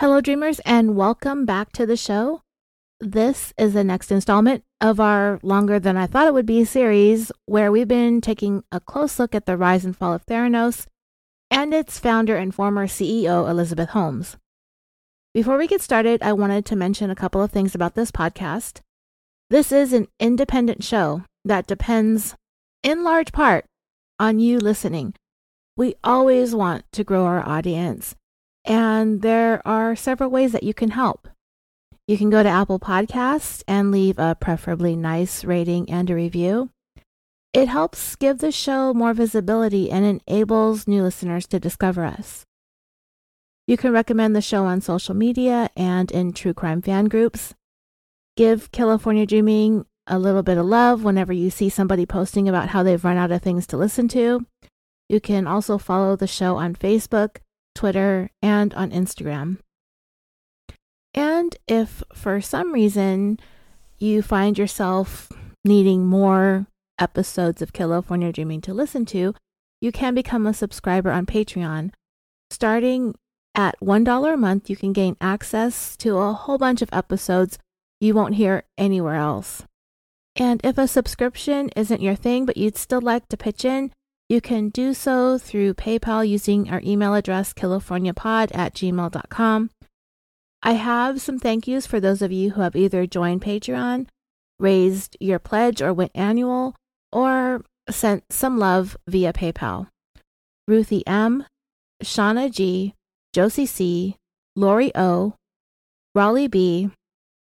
Hello, dreamers, and welcome back to the show. This is the next installment of our longer than I thought it would be series where we've been taking a close look at the rise and fall of Theranos and its founder and former CEO, Elizabeth Holmes. Before we get started, I wanted to mention a couple of things about this podcast. This is an independent show that depends, in large part, on you listening. We always want to grow our audience and there are several ways that you can help. You can go to Apple Podcasts and leave a preferably nice rating and a review. It helps give the show more visibility and enables new listeners to discover us. You can recommend the show on social media and in true crime fan groups. Give California Dreaming a little bit of love whenever you see somebody posting about how they've run out of things to listen to. You can also follow the show on Facebook Twitter, and on Instagram. And if for some reason you find yourself needing more episodes of California Dreaming to listen to, you can become a subscriber on Patreon. Starting at $1 a month, you can gain access to a whole bunch of episodes you won't hear anywhere else. And if a subscription isn't your thing, but you'd still like to pitch in, you can do so through PayPal using our email address, californiapod at gmail.com. I have some thank yous for those of you who have either joined Patreon, raised your pledge, or went annual, or sent some love via PayPal. Ruthie M., Shauna G., Josie C., Lori O., Raleigh B.,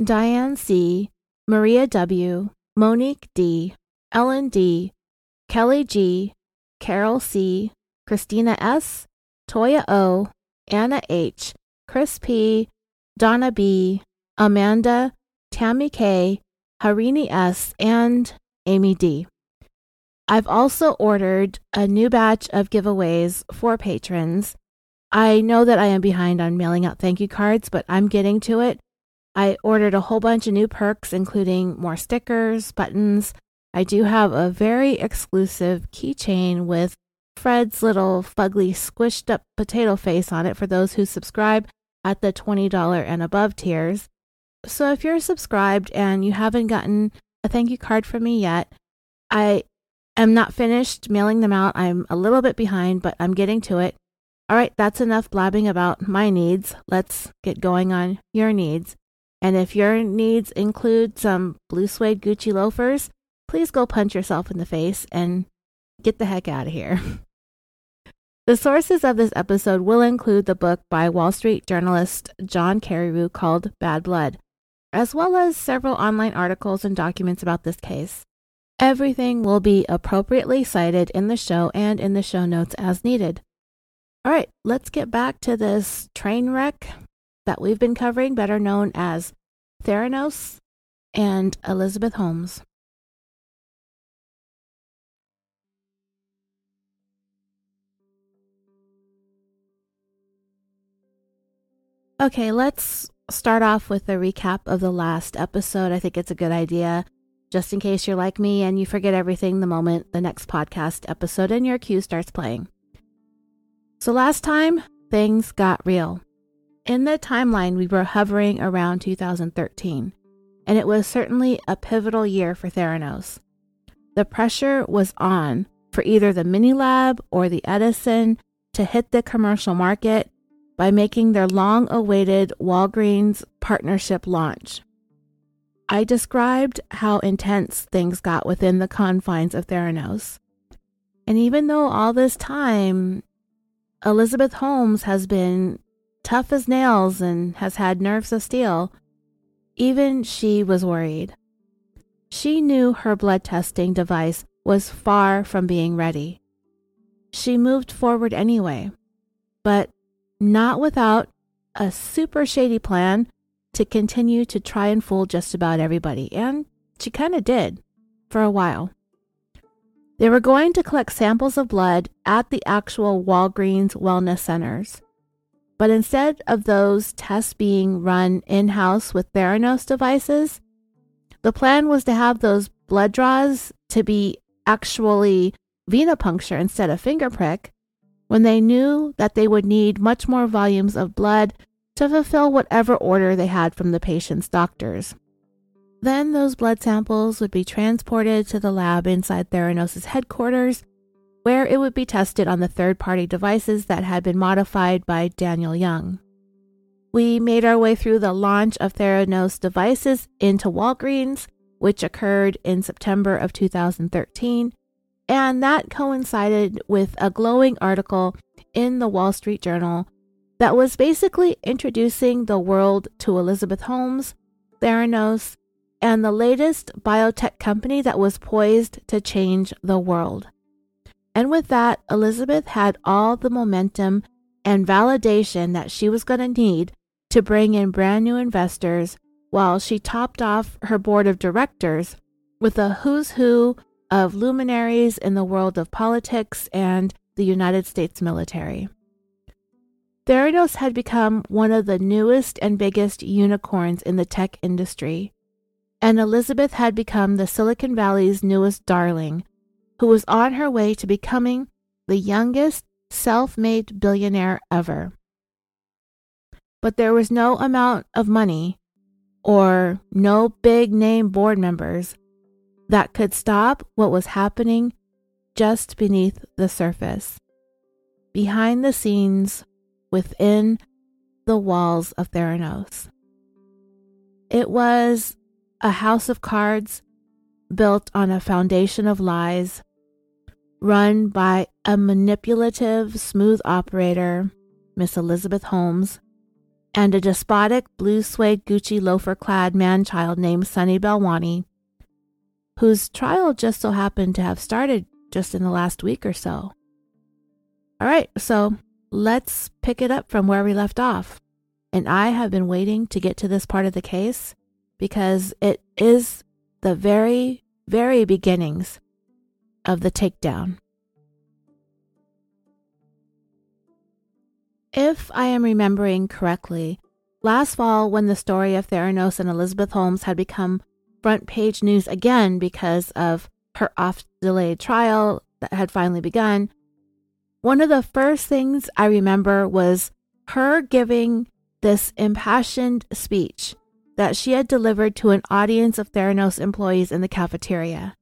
Diane C., Maria W., Monique D., Ellen D., Kelly G., Carol C., Christina S., Toya O., Anna H., Chris P., Donna B., Amanda, Tammy K., Harini S., and Amy D. I've also ordered a new batch of giveaways for patrons. I know that I am behind on mailing out thank you cards, but I'm getting to it. I ordered a whole bunch of new perks, including more stickers, buttons, I do have a very exclusive keychain with Fred's little fugly squished up potato face on it for those who subscribe at the $20 and above tiers. So if you're subscribed and you haven't gotten a thank you card from me yet, I am not finished mailing them out. I'm a little bit behind, but I'm getting to it. All right, that's enough blabbing about my needs. Let's get going on your needs. And if your needs include some blue suede Gucci loafers, please go punch yourself in the face and get the heck out of here. The sources of this episode will include the book by Wall Street journalist John Carreyrou called Bad Blood, as well as several online articles and documents about this case. Everything will be appropriately cited in the show and in the show notes as needed. All right, let's get back to this train wreck that we've been covering, better known as Theranos and Elizabeth Holmes. Okay, let's start off with a recap of the last episode. I think it's a good idea, just in case you're like me and you forget everything the moment the next podcast episode in your queue starts playing. So, last time, things got real. In the timeline, we were hovering around 2013, and it was certainly a pivotal year for Theranos. The pressure was on for either the Mini Lab or the Edison to hit the commercial market by making their long awaited Walgreens partnership launch. I described how intense things got within the confines of Theranos. And even though all this time, Elizabeth Holmes has been tough as nails and has had nerves of steel, even she was worried. She knew her blood testing device was far from being ready. She moved forward anyway, but not without a super shady plan to continue to try and fool just about everybody. And she kind of did for a while. They were going to collect samples of blood at the actual Walgreens wellness centers. But instead of those tests being run in house with Theranos devices, the plan was to have those blood draws to be actually venipuncture instead of finger prick when they knew that they would need much more volumes of blood to fulfill whatever order they had from the patient's doctors. Then those blood samples would be transported to the lab inside Theranos' headquarters, where it would be tested on the third party devices that had been modified by Daniel Young. We made our way through the launch of Theranos devices into Walgreens, which occurred in September of 2013, and that coincided with a glowing article in the Wall Street Journal that was basically introducing the world to Elizabeth Holmes, Theranos, and the latest biotech company that was poised to change the world. And with that, Elizabeth had all the momentum and validation that she was going to need to bring in brand new investors while she topped off her board of directors with a who's who of luminaries in the world of politics and the United States military. Theranos had become one of the newest and biggest unicorns in the tech industry, and Elizabeth had become the Silicon Valley's newest darling, who was on her way to becoming the youngest self made billionaire ever. But there was no amount of money or no big name board members that could stop what was happening just beneath the surface, behind the scenes, within the walls of Theranos. It was a house of cards built on a foundation of lies, run by a manipulative, smooth operator, Miss Elizabeth Holmes, and a despotic blue suede Gucci loafer clad man child named Sunny Balwani, whose trial just so happened to have started just in the last week or so. All right, so let's pick it up from where we left off. And I have been waiting to get to this part of the case because it is the very, very beginnings of the takedown. If I am remembering correctly, last fall, when the story of Theranos and Elizabeth Holmes had become front page news again because of her oft delayed trial that had finally begun, one of the first things I remember was her giving this impassioned speech that she had delivered to an audience of Theranos employees in the cafeteria.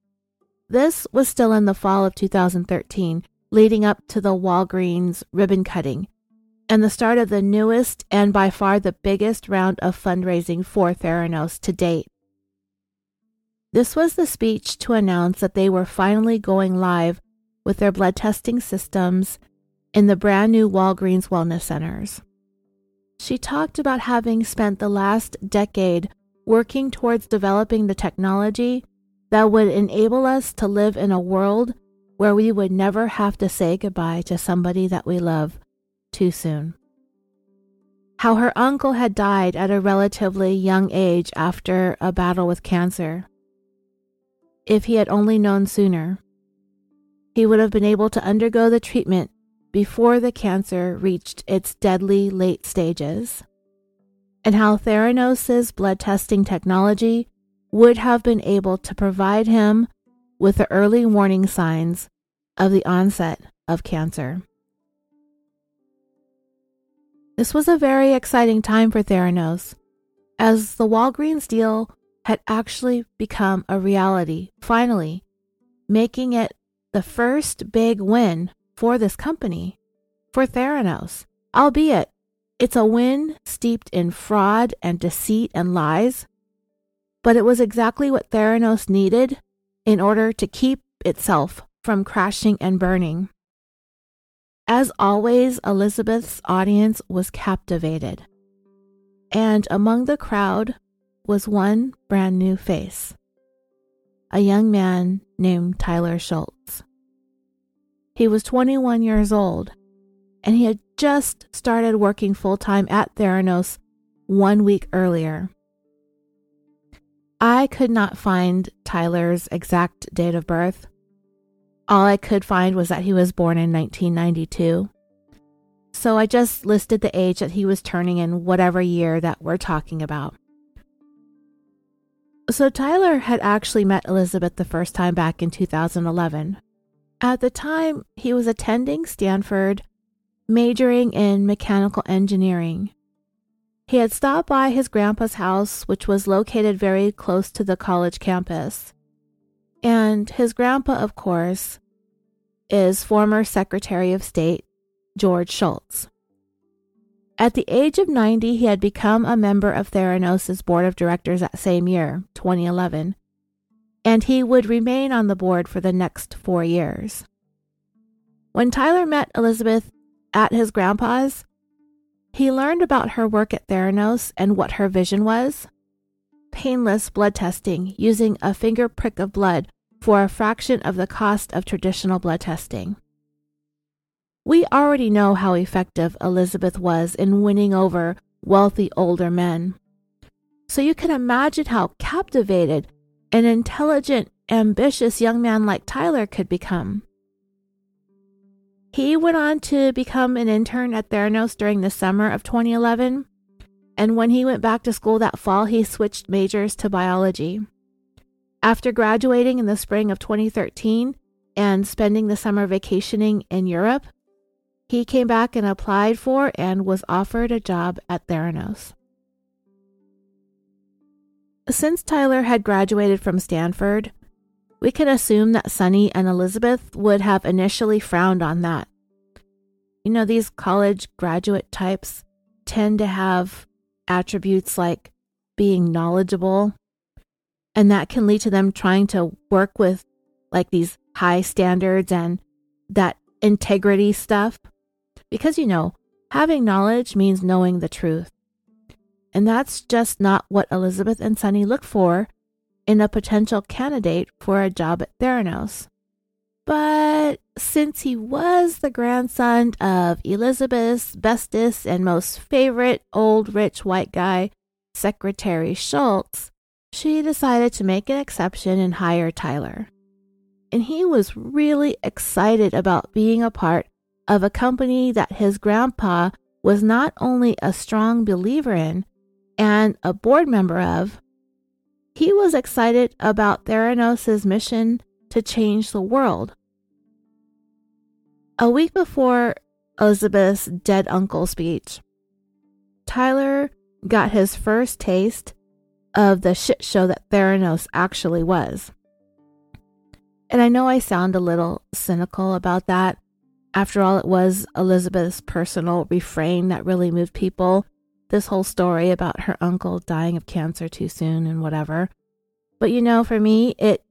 This was still in the fall of 2013, leading up to the Walgreens ribbon cutting and the start of the newest and by far the biggest round of fundraising for Theranos to date. This was the speech to announce that they were finally going live with their blood testing systems in the brand new Walgreens Wellness Centers. She talked about having spent the last decade working towards developing the technology that would enable us to live in a world where we would never have to say goodbye to somebody that we love too soon. How her uncle had died at a relatively young age after a battle with cancer. If he had only known sooner, he would have been able to undergo the treatment before the cancer reached its deadly late stages, and how Theranos' blood testing technology would have been able to provide him with the early warning signs of the onset of cancer. This was a very exciting time for Theranos, as the Walgreens deal had actually become a reality, finally, making it the first big win for this company, for Theranos, albeit it's a win steeped in fraud and deceit and lies, but it was exactly what Theranos needed in order to keep itself from crashing and burning. As always, Elizabeth's audience was captivated. And among the crowd was one brand new face a young man named Tyler Shultz. He was 21 years old, and he had just started working full time at Theranos one week earlier. I could not find Tyler's exact date of birth. All I could find was that he was born in 1992. So I just listed the age that he was turning in whatever year that we're talking about. So Tyler had actually met Elizabeth the first time back in 2011 at the time, he was attending Stanford, majoring in mechanical engineering. He had stopped by his grandpa's house, which was located very close to the college campus. And his grandpa, of course, is former Secretary of State George Shultz. At the age of 90, he had become a member of Theranos' board of directors that same year, 2011, and he would remain on the board for the next four years. When Tyler met Elizabeth at his grandpa's, he learned about her work at Theranos and what her vision was painless blood testing using a finger prick of blood for a fraction of the cost of traditional blood testing. We already know how effective Elizabeth was in winning over wealthy older men. So you can imagine how captivated an intelligent, ambitious young man like Tyler could become. He went on to become an intern at Theranos during the summer of 2011, and when he went back to school that fall, he switched majors to biology. After graduating in the spring of 2013 and spending the summer vacationing in Europe, he came back and applied for and was offered a job at Theranos. Since Tyler had graduated from Stanford, we can assume that Sunny and Elizabeth would have initially frowned on that. You know, these college graduate types tend to have attributes like being knowledgeable, and that can lead to them trying to work with like these high standards and that integrity stuff. Because, you know, having knowledge means knowing the truth. And that's just not what Elizabeth and Sunny look for in a potential candidate for a job at Theranos. But since he was the grandson of Elizabeth's bestest and most favorite old rich white guy, Secretary Shultz, she decided to make an exception and hire Tyler. And he was really excited about being a part of a company that his grandpa was not only a strong believer in and a board member of, he was excited about Theranos' mission to change the world. A week before Elizabeth's dead uncle speech, Tyler got his first taste of the shit show that Theranos actually was. And I know I sound a little cynical about that. After all, it was Elizabeth's personal refrain that really moved people this whole story about her uncle dying of cancer too soon and whatever. But you know, for me, it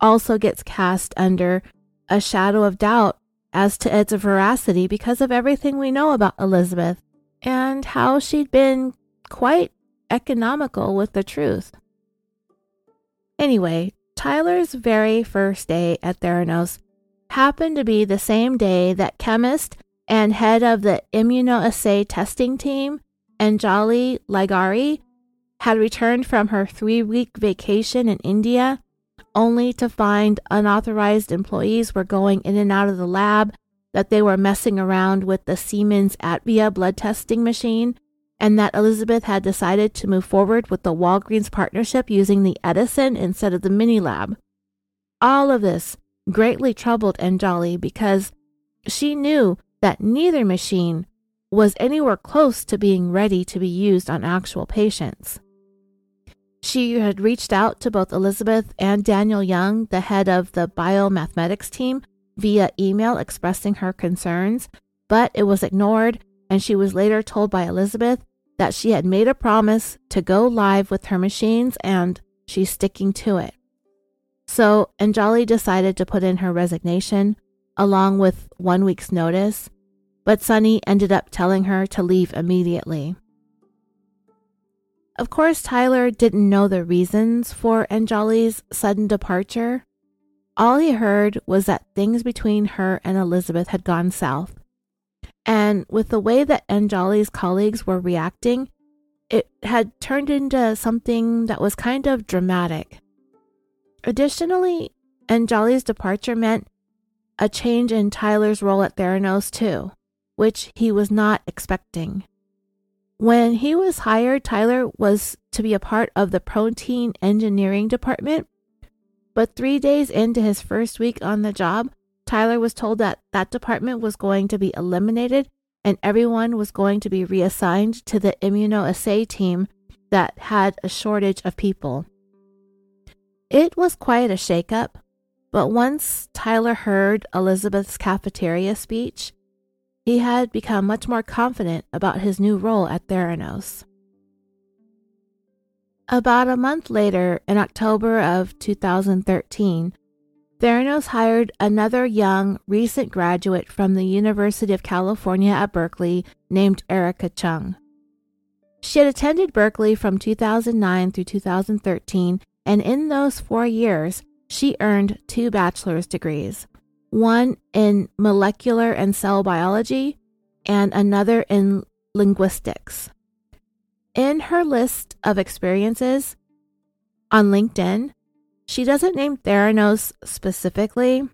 also gets cast under a shadow of doubt as to its veracity because of everything we know about Elizabeth and how she'd been quite economical with the truth. Anyway, Tyler's very first day at Theranos happened to be the same day that chemist and head of the immunoassay testing team Anjali Lagari had returned from her three week vacation in India, only to find unauthorized employees were going in and out of the lab, that they were messing around with the Siemens ADVIA blood testing machine, and that Elizabeth had decided to move forward with the Walgreens partnership using the Edison instead of the mini lab. All of this greatly troubled Anjali because she knew that neither machine was anywhere close to being ready to be used on actual patients. She had reached out to both Elizabeth and Daniel Young, the head of the biomathematics team, via email expressing her concerns, but it was ignored, and she was later told by Elizabeth that she had made a promise to go live with her machines and she's sticking to it. So Anjali decided to put in her resignation along with one week's notice but Sunny ended up telling her to leave immediately. Of course, Tyler didn't know the reasons for Anjali's sudden departure. All he heard was that things between her and Elizabeth had gone south. And with the way that Anjali's colleagues were reacting, it had turned into something that was kind of dramatic. Additionally, Anjali's departure meant a change in Tyler's role at Theranos, too which he was not expecting. When he was hired, Tyler was to be a part of the protein engineering department. But three days into his first week on the job, Tyler was told that that department was going to be eliminated and everyone was going to be reassigned to the immunoassay team that had a shortage of people. It was quite a shakeup, but once Tyler heard Elizabeth's cafeteria speech, he had become much more confident about his new role at Theranos. About a month later, in October of 2013, Theranos hired another young, recent graduate from the University of California at Berkeley named Erica Cheung. She had attended Berkeley from 2009 through 2013, and in those four years, she earned two bachelor's degrees one in molecular and cell biology, and another in linguistics. In her list of experiences on LinkedIn, she doesn't name Theranos specifically,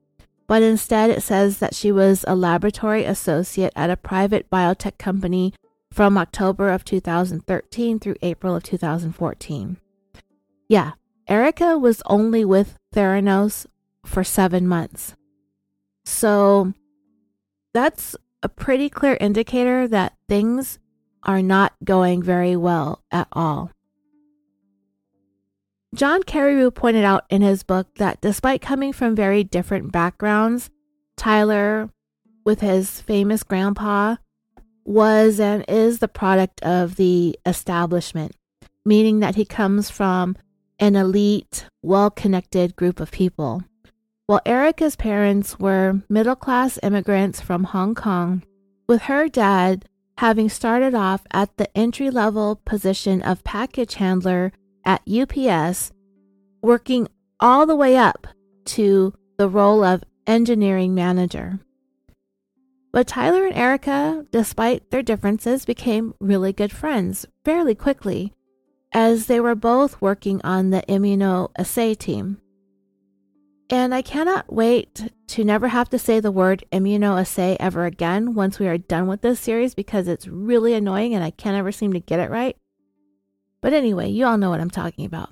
but instead it says that she was a laboratory associate at a private biotech company from October of 2013 through April of 2014. Yeah, Erica was only with Theranos for seven months. So that's a pretty clear indicator that things are not going very well at all. John Carreyrou pointed out in his book that despite coming from very different backgrounds, Tyler, with his famous grandpa, was and is the product of the establishment, meaning that he comes from an elite, well connected group of people. While Erica's parents were middle class immigrants from Hong Kong, with her dad having started off at the entry level position of package handler at UPS, working all the way up to the role of engineering manager. But Tyler and Erica, despite their differences, became really good friends fairly quickly as they were both working on the immunoassay team. And I cannot wait to never have to say the word immunoassay ever again once we are done with this series because it's really annoying and I can't ever seem to get it right. But anyway, you all know what I'm talking about.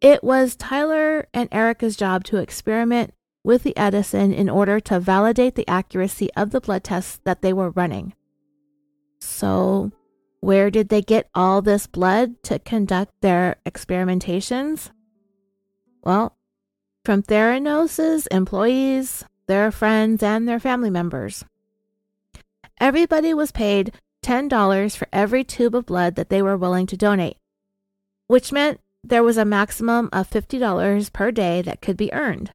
It was Tyler and Erica's job to experiment with the Edison in order to validate the accuracy of the blood tests that they were running. So, where did they get all this blood to conduct their experimentations? Well, from Theranos' employees, their friends, and their family members. Everybody was paid $10 for every tube of blood that they were willing to donate, which meant there was a maximum of $50 per day that could be earned.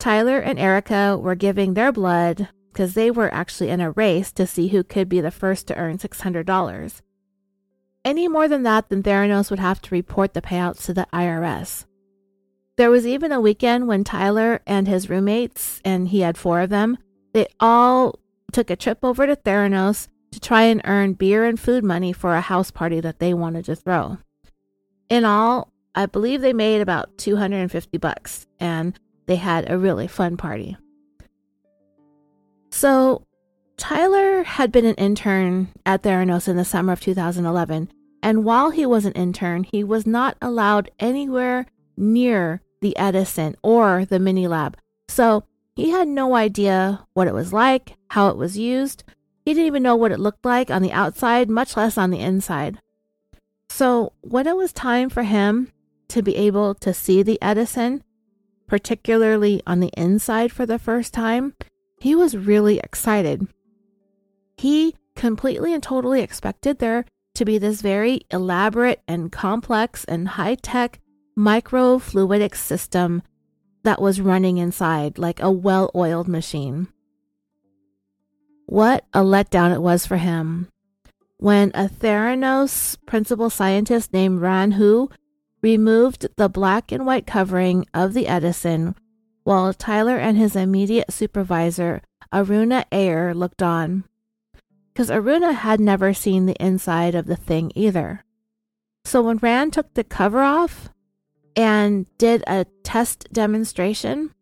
Tyler and Erica were giving their blood because they were actually in a race to see who could be the first to earn $600. Any more than that, then Theranos would have to report the payouts to the IRS. There was even a weekend when Tyler and his roommates, and he had four of them, they all took a trip over to Theranos to try and earn beer and food money for a house party that they wanted to throw. In all, I believe they made about 250 bucks and they had a really fun party. So, Tyler had been an intern at Theranos in the summer of 2011, and while he was an intern, he was not allowed anywhere near the Edison or the mini lab. So, he had no idea what it was like, how it was used. He didn't even know what it looked like on the outside, much less on the inside. So, when it was time for him to be able to see the Edison, particularly on the inside for the first time, he was really excited. He completely and totally expected there to be this very elaborate and complex and high tech microfluidic system that was running inside like a well oiled machine. What a letdown it was for him when a Theranos principal scientist named Ran Hu removed the black and white covering of the Edison while Tyler and his immediate supervisor, Aruna Iyer, looked on. Because Aruna had never seen the inside of the thing either. So when Rand took the cover off and did a test demonstration,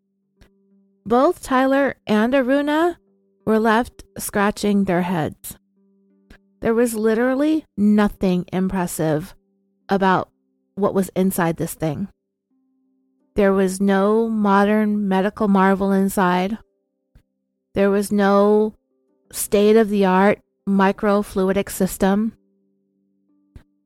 both Tyler and Aruna were left scratching their heads. There was literally nothing impressive about what was inside this thing. There was no modern medical marvel inside. There was no state of the art microfluidic system.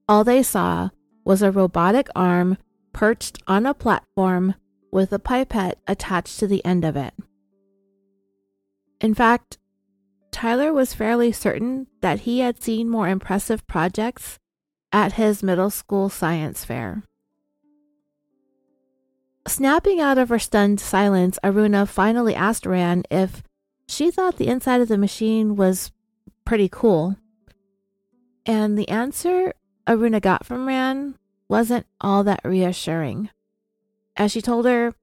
All they saw was a robotic arm perched on a platform with a pipette attached to the end of it. In fact, Tyler was fairly certain that he had seen more impressive projects at his middle school science fair. Snapping out of her stunned silence, Aruna finally asked Ran if she thought the inside of the machine was pretty cool. And the answer Aruna got from Ran wasn't all that reassuring. As she told her,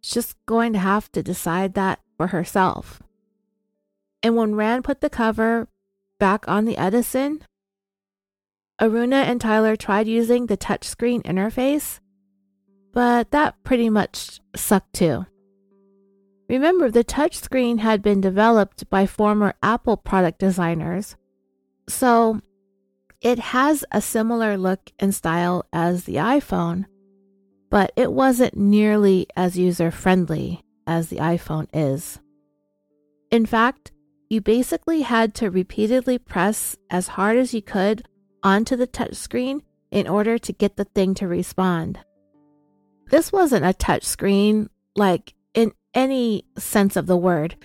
she's just going to have to decide that for herself. And when Rand put the cover back on the Edison, Aruna and Tyler tried using the touchscreen interface, but that pretty much sucked too. Remember, the touchscreen had been developed by former Apple product designers, so it has a similar look and style as the iPhone, but it wasn't nearly as user friendly as the iPhone is. In fact, you basically had to repeatedly press as hard as you could onto the touchscreen in order to get the thing to respond. This wasn't a touchscreen like in any sense of the word.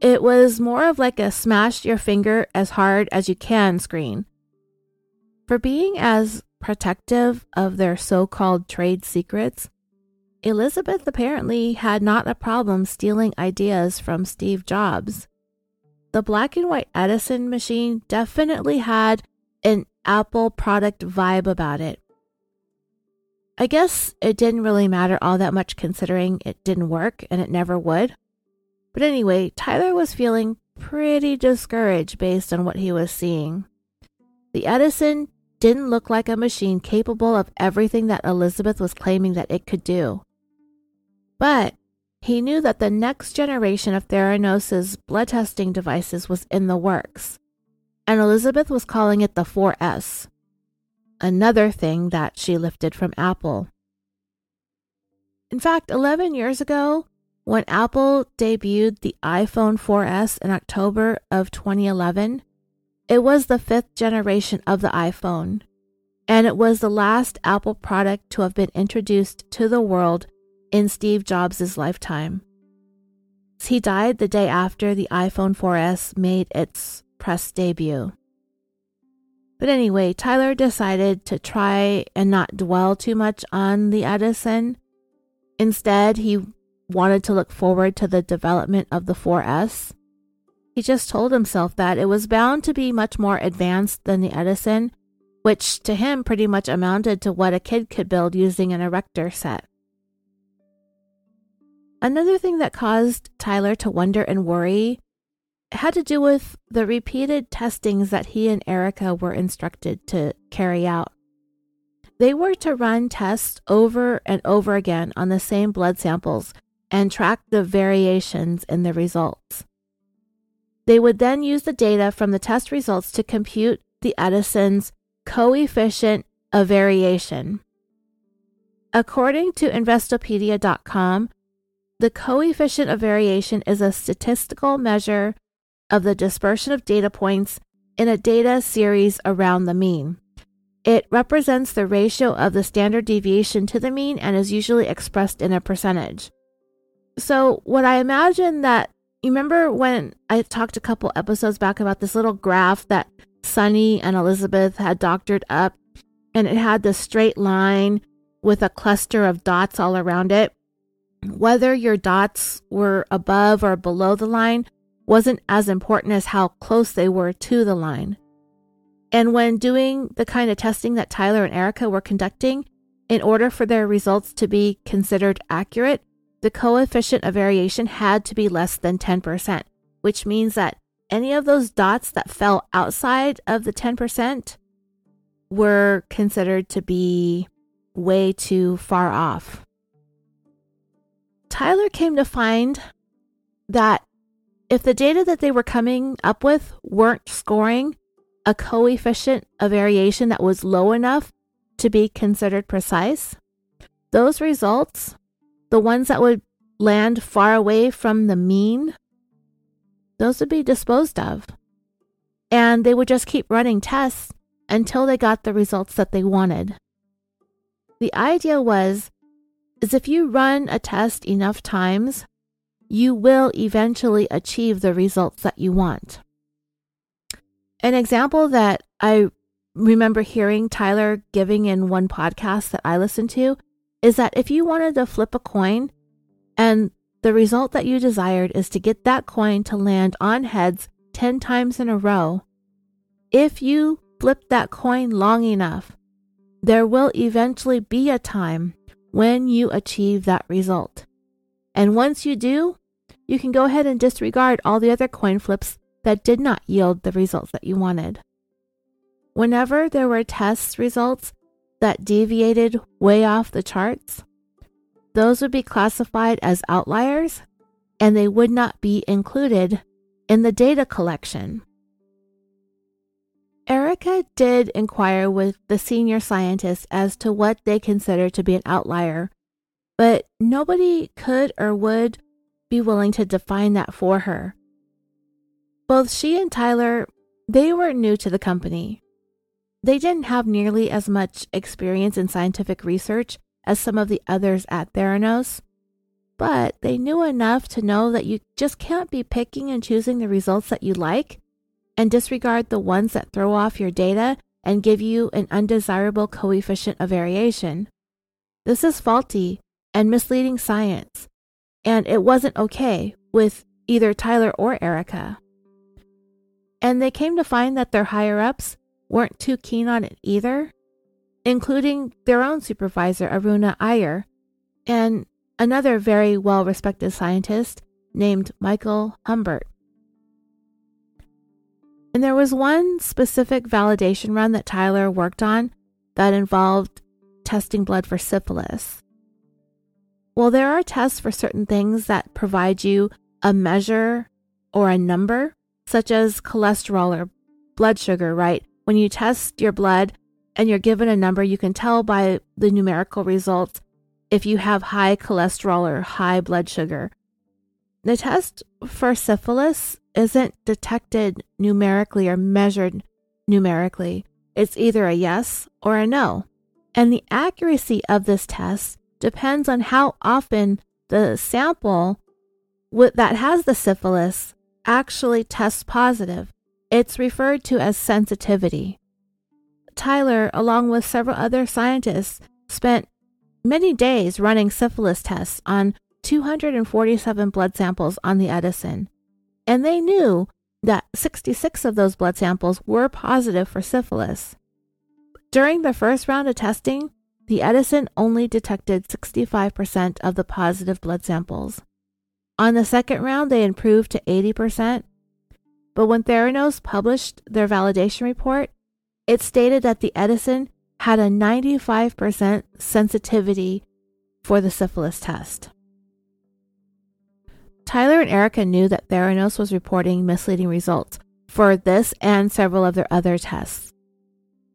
It was more of like a smash your finger as hard as you can screen. For being as protective of their so called trade secrets, Elizabeth apparently had not a problem stealing ideas from Steve Jobs. The black and white Edison machine definitely had an Apple product vibe about it. I guess it didn't really matter all that much considering it didn't work and it never would. But anyway, Tyler was feeling pretty discouraged based on what he was seeing. The Edison didn't look like a machine capable of everything that Elizabeth was claiming that it could do. But he knew that the next generation of Theranos' blood testing devices was in the works, and Elizabeth was calling it the 4S, another thing that she lifted from Apple. In fact, 11 years ago, when Apple debuted the iPhone 4S in October of 2011, it was the fifth generation of the iPhone, and it was the last Apple product to have been introduced to the world in Steve Jobs' lifetime. He died the day after the iPhone 4S made its press debut. But anyway, Tyler decided to try and not dwell too much on the Edison. Instead, he wanted to look forward to the development of the 4S. He just told himself that it was bound to be much more advanced than the Edison, which to him pretty much amounted to what a kid could build using an erector set. Another thing that caused Tyler to wonder and worry had to do with the repeated testings that he and Erica were instructed to carry out. They were to run tests over and over again on the same blood samples and track the variations in the results. They would then use the data from the test results to compute the Edison's coefficient of variation. According to Investopedia.com, the coefficient of variation is a statistical measure of the dispersion of data points in a data series around the mean. It represents the ratio of the standard deviation to the mean and is usually expressed in a percentage. So, what I imagine that you remember when I talked a couple episodes back about this little graph that Sunny and Elizabeth had doctored up, and it had this straight line with a cluster of dots all around it? whether your dots were above or below the line wasn't as important as how close they were to the line. And when doing the kind of testing that Tyler and Erica were conducting, in order for their results to be considered accurate, the coefficient of variation had to be less than 10%, which means that any of those dots that fell outside of the 10% were considered to be way too far off. Tyler came to find that if the data that they were coming up with weren't scoring a coefficient of variation that was low enough to be considered precise, those results, the ones that would land far away from the mean, those would be disposed of and they would just keep running tests until they got the results that they wanted. The idea was is if you run a test enough times, you will eventually achieve the results that you want. An example that I remember hearing Tyler giving in one podcast that I listened to is that if you wanted to flip a coin and the result that you desired is to get that coin to land on heads 10 times in a row, if you flip that coin long enough, there will eventually be a time when you achieve that result. And once you do, you can go ahead and disregard all the other coin flips that did not yield the results that you wanted. Whenever there were test results that deviated way off the charts, those would be classified as outliers and they would not be included in the data collection. Erica did inquire with the senior scientists as to what they consider to be an outlier, but nobody could or would be willing to define that for her. Both she and Tyler, they were new to the company. They didn't have nearly as much experience in scientific research as some of the others at Theranos, but they knew enough to know that you just can't be picking and choosing the results that you like and disregard the ones that throw off your data and give you an undesirable coefficient of variation. This is faulty and misleading science, and it wasn't okay with either Tyler or Erica. And they came to find that their higher ups weren't too keen on it either, including their own supervisor, Aruna Iyer, and another very well respected scientist named Michael Humbert. And there was one specific validation run that Tyler worked on that involved testing blood for syphilis. Well, there are tests for certain things that provide you a measure or a number, such as cholesterol or blood sugar, right? When you test your blood and you're given a number, you can tell by the numerical results if you have high cholesterol or high blood sugar. The test for syphilis isn't detected numerically or measured numerically. It's either a yes or a no. And the accuracy of this test depends on how often the sample that has the syphilis actually tests positive. It's referred to as sensitivity. Tyler, along with several other scientists, spent many days running syphilis tests on 247 blood samples on the Edison and they knew that 66 of those blood samples were positive for syphilis. During the first round of testing, the Edison only detected 65% of the positive blood samples. On the second round, they improved to 80%. But when Theranos published their validation report, it stated that the Edison had a 95% sensitivity for the syphilis test. Tyler and Erica knew that Theranos was reporting misleading results for this and several of their other tests.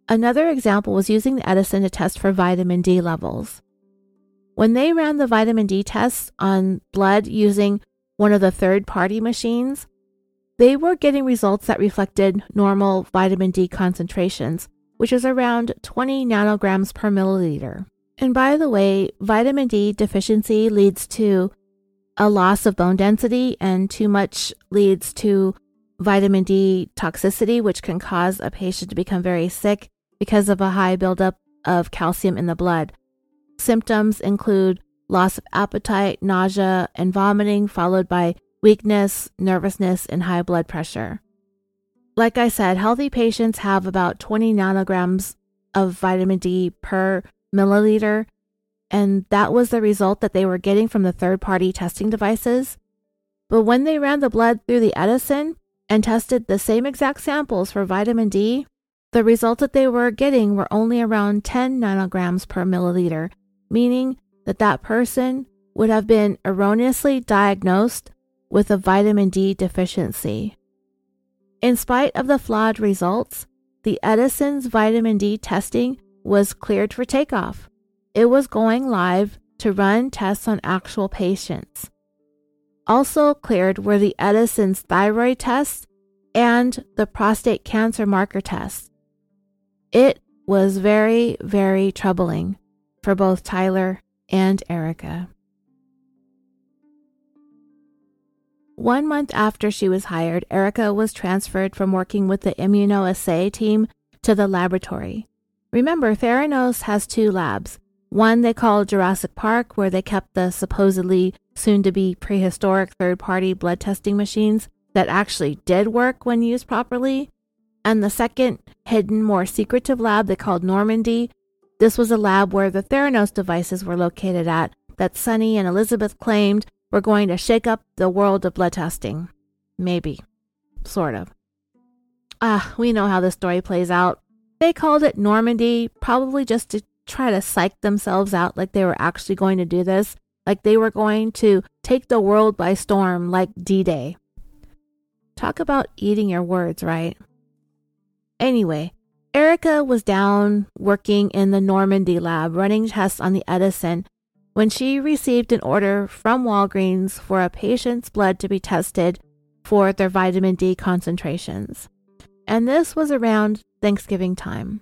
Another example was using the Edison to test for vitamin D levels. When they ran the vitamin D tests on blood using one of the third party machines, they were getting results that reflected normal vitamin D concentrations, which is around 20 nanograms per milliliter. And by the way, vitamin D deficiency leads to a loss of bone density, and too much leads to vitamin D toxicity, which can cause a patient to become very sick because of a high buildup of calcium in the blood. Symptoms include loss of appetite, nausea, and vomiting, followed by weakness, nervousness, and high blood pressure. Like I said, healthy patients have about 20 nanograms of vitamin D per milliliter, and that was the result that they were getting from the third party testing devices. But when they ran the blood through the Edison and tested the same exact samples for vitamin D, the results that they were getting were only around 10 nanograms per milliliter, meaning that that person would have been erroneously diagnosed with a vitamin D deficiency. In spite of the flawed results, the Edison's vitamin D testing was cleared for takeoff it was going live to run tests on actual patients. Also cleared were the Edison's thyroid test and the prostate cancer marker test. It was very, very troubling for both Tyler and Erica. One month after she was hired, Erica was transferred from working with the immunoassay team to the laboratory. Remember, Theranos has two labs. One they call Jurassic Park, where they kept the supposedly soon to be prehistoric third party blood testing machines that actually did work when used properly. And the second, hidden, more secretive lab they called Normandy. This was a lab where the Theranos devices were located at that Sunny and Elizabeth claimed were going to shake up the world of blood testing. Maybe. Sort of. Ah, we know how the story plays out. They called it Normandy, probably just to try to psych themselves out like they were actually going to do this, like they were going to take the world by storm, like D Day. Talk about eating your words, right? Anyway, Erica was down working in the Normandy lab running tests on the Edison when she received an order from Walgreens for a patient's blood to be tested for their vitamin D concentrations. And this was around Thanksgiving time.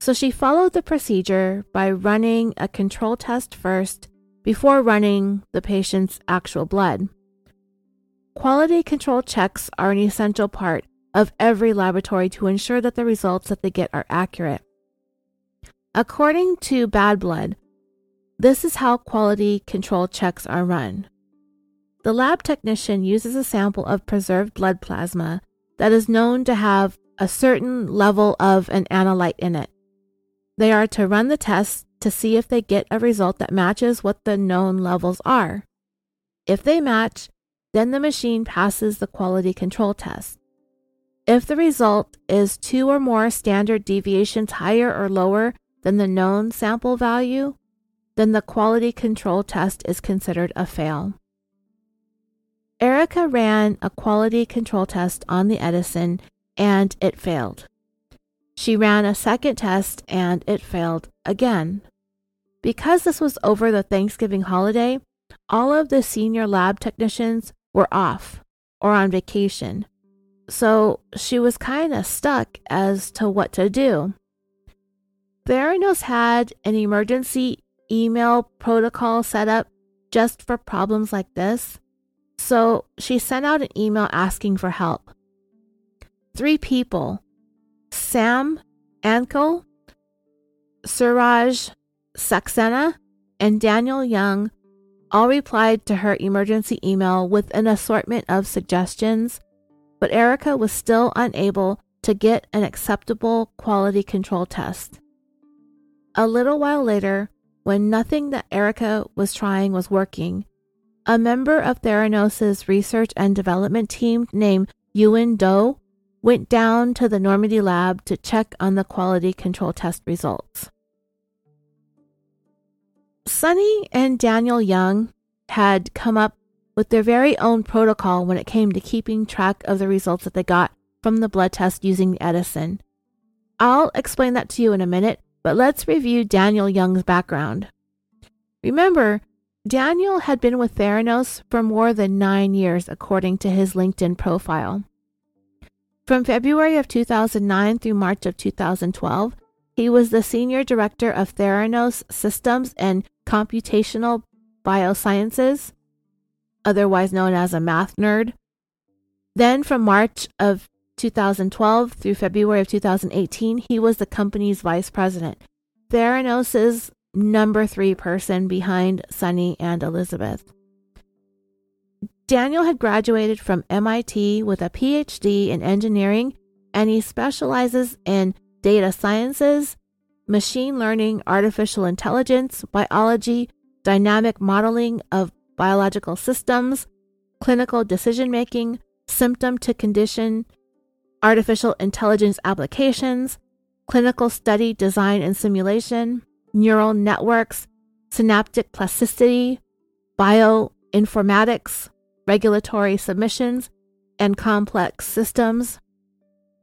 So she followed the procedure by running a control test first before running the patient's actual blood. Quality control checks are an essential part of every laboratory to ensure that the results that they get are accurate. According to Bad Blood, this is how quality control checks are run. The lab technician uses a sample of preserved blood plasma that is known to have a certain level of an analyte in it. They are to run the test to see if they get a result that matches what the known levels are. If they match, then the machine passes the quality control test. If the result is two or more standard deviations higher or lower than the known sample value, then the quality control test is considered a fail. Erica ran a quality control test on the Edison and it failed. She ran a second test and it failed again. Because this was over the Thanksgiving holiday, all of the senior lab technicians were off or on vacation. So she was kind of stuck as to what to do. Theranos had an emergency email protocol set up just for problems like this. So she sent out an email asking for help. Three people Sam Anekal, Suraj Saxena, and Daniel Young all replied to her emergency email with an assortment of suggestions, but Erica was still unable to get an acceptable quality control test. A little while later, when nothing that Erica was trying was working, a member of Theranos' research and development team named Uyen Do went down to the Normandy lab to check on the quality control test results. Sunny and Daniel Young had come up with their very own protocol when it came to keeping track of the results that they got from the blood test using Edison. I'll explain that to you in a minute, but let's review Daniel Young's background. Remember, Daniel had been with Theranos for more than nine years, according to his LinkedIn profile. From February of 2009 through March of 2012, he was the Senior Director of Theranos Systems and Computational Biosciences, otherwise known as a math nerd. Then, from March of 2012 through February of 2018, he was the company's vice president, Theranos' number three person behind Sunny and Elizabeth. Daniel had graduated from MIT with a PhD in engineering, and he specializes in data sciences, machine learning, artificial intelligence, biology, dynamic modeling of biological systems, clinical decision making, symptom to condition artificial intelligence applications, clinical study design and simulation, neural networks, synaptic plasticity, bioinformatics, regulatory submissions, and complex systems.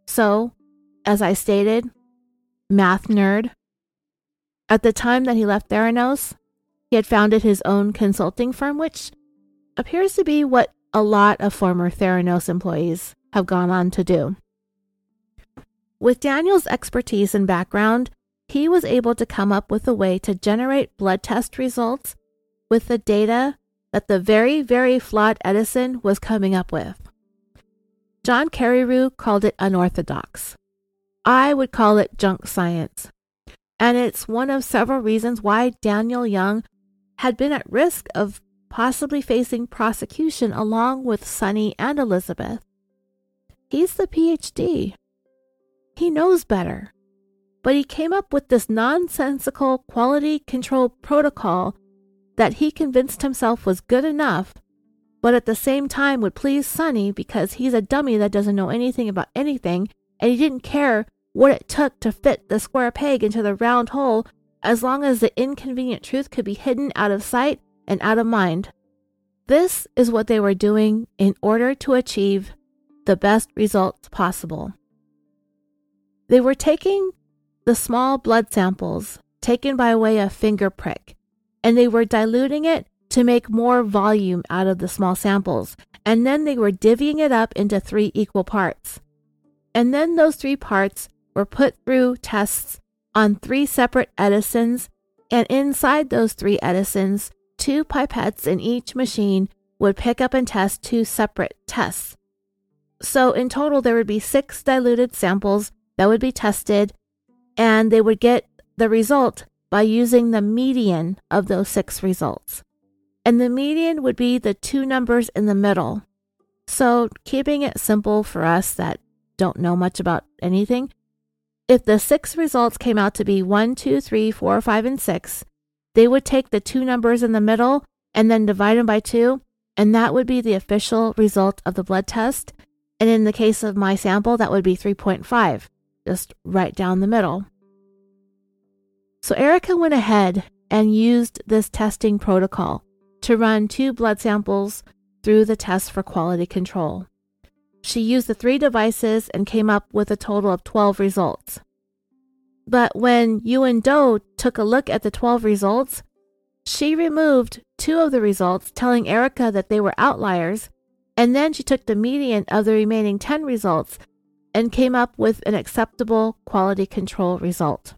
So, as I stated, math nerd. At the time that he left Theranos, he had founded his own consulting firm, which appears to be what a lot of former Theranos employees have gone on to do. With Daniel's expertise and background, he was able to come up with a way to generate blood test results with the data that the very, very flawed Edison was coming up with. John Carreyrou called it unorthodox. I would call it junk science. And it's one of several reasons why Daniel Young had been at risk of possibly facing prosecution along with Sunny and Elizabeth. He's the PhD. He knows better. But he came up with this nonsensical quality control protocol that he convinced himself was good enough, but at the same time would please Sunny because he's a dummy that doesn't know anything about anything and he didn't care what it took to fit the square peg into the round hole as long as the inconvenient truth could be hidden out of sight and out of mind. This is what they were doing in order to achieve the best results possible. They were taking the small blood samples taken by way of finger prick, and they were diluting it to make more volume out of the small samples, and then they were divvying it up into three equal parts. And then those three parts were put through tests on three separate Edisons, and inside those three Edisons, two pipettes in each machine would pick up and test two separate tests. So in total, there would be six diluted samples that would be tested, and they would get the result by using the median of those six results. And the median would be the two numbers in the middle. So, keeping it simple for us that don't know much about anything, if the six results came out to be 1, 2, 3, 4, 5, and 6, they would take the two numbers in the middle and then divide them by 2, and that would be the official result of the blood test. And in the case of my sample, that would be 3.5, just right down the middle. So Erica went ahead and used this testing protocol to run two blood samples through the test for quality control. She used the three devices and came up with a total of 12 results. But when Uyen Do took a look at the 12 results, she removed two of the results, telling Erica that they were outliers, and then she took the median of the remaining 10 results and came up with an acceptable quality control result.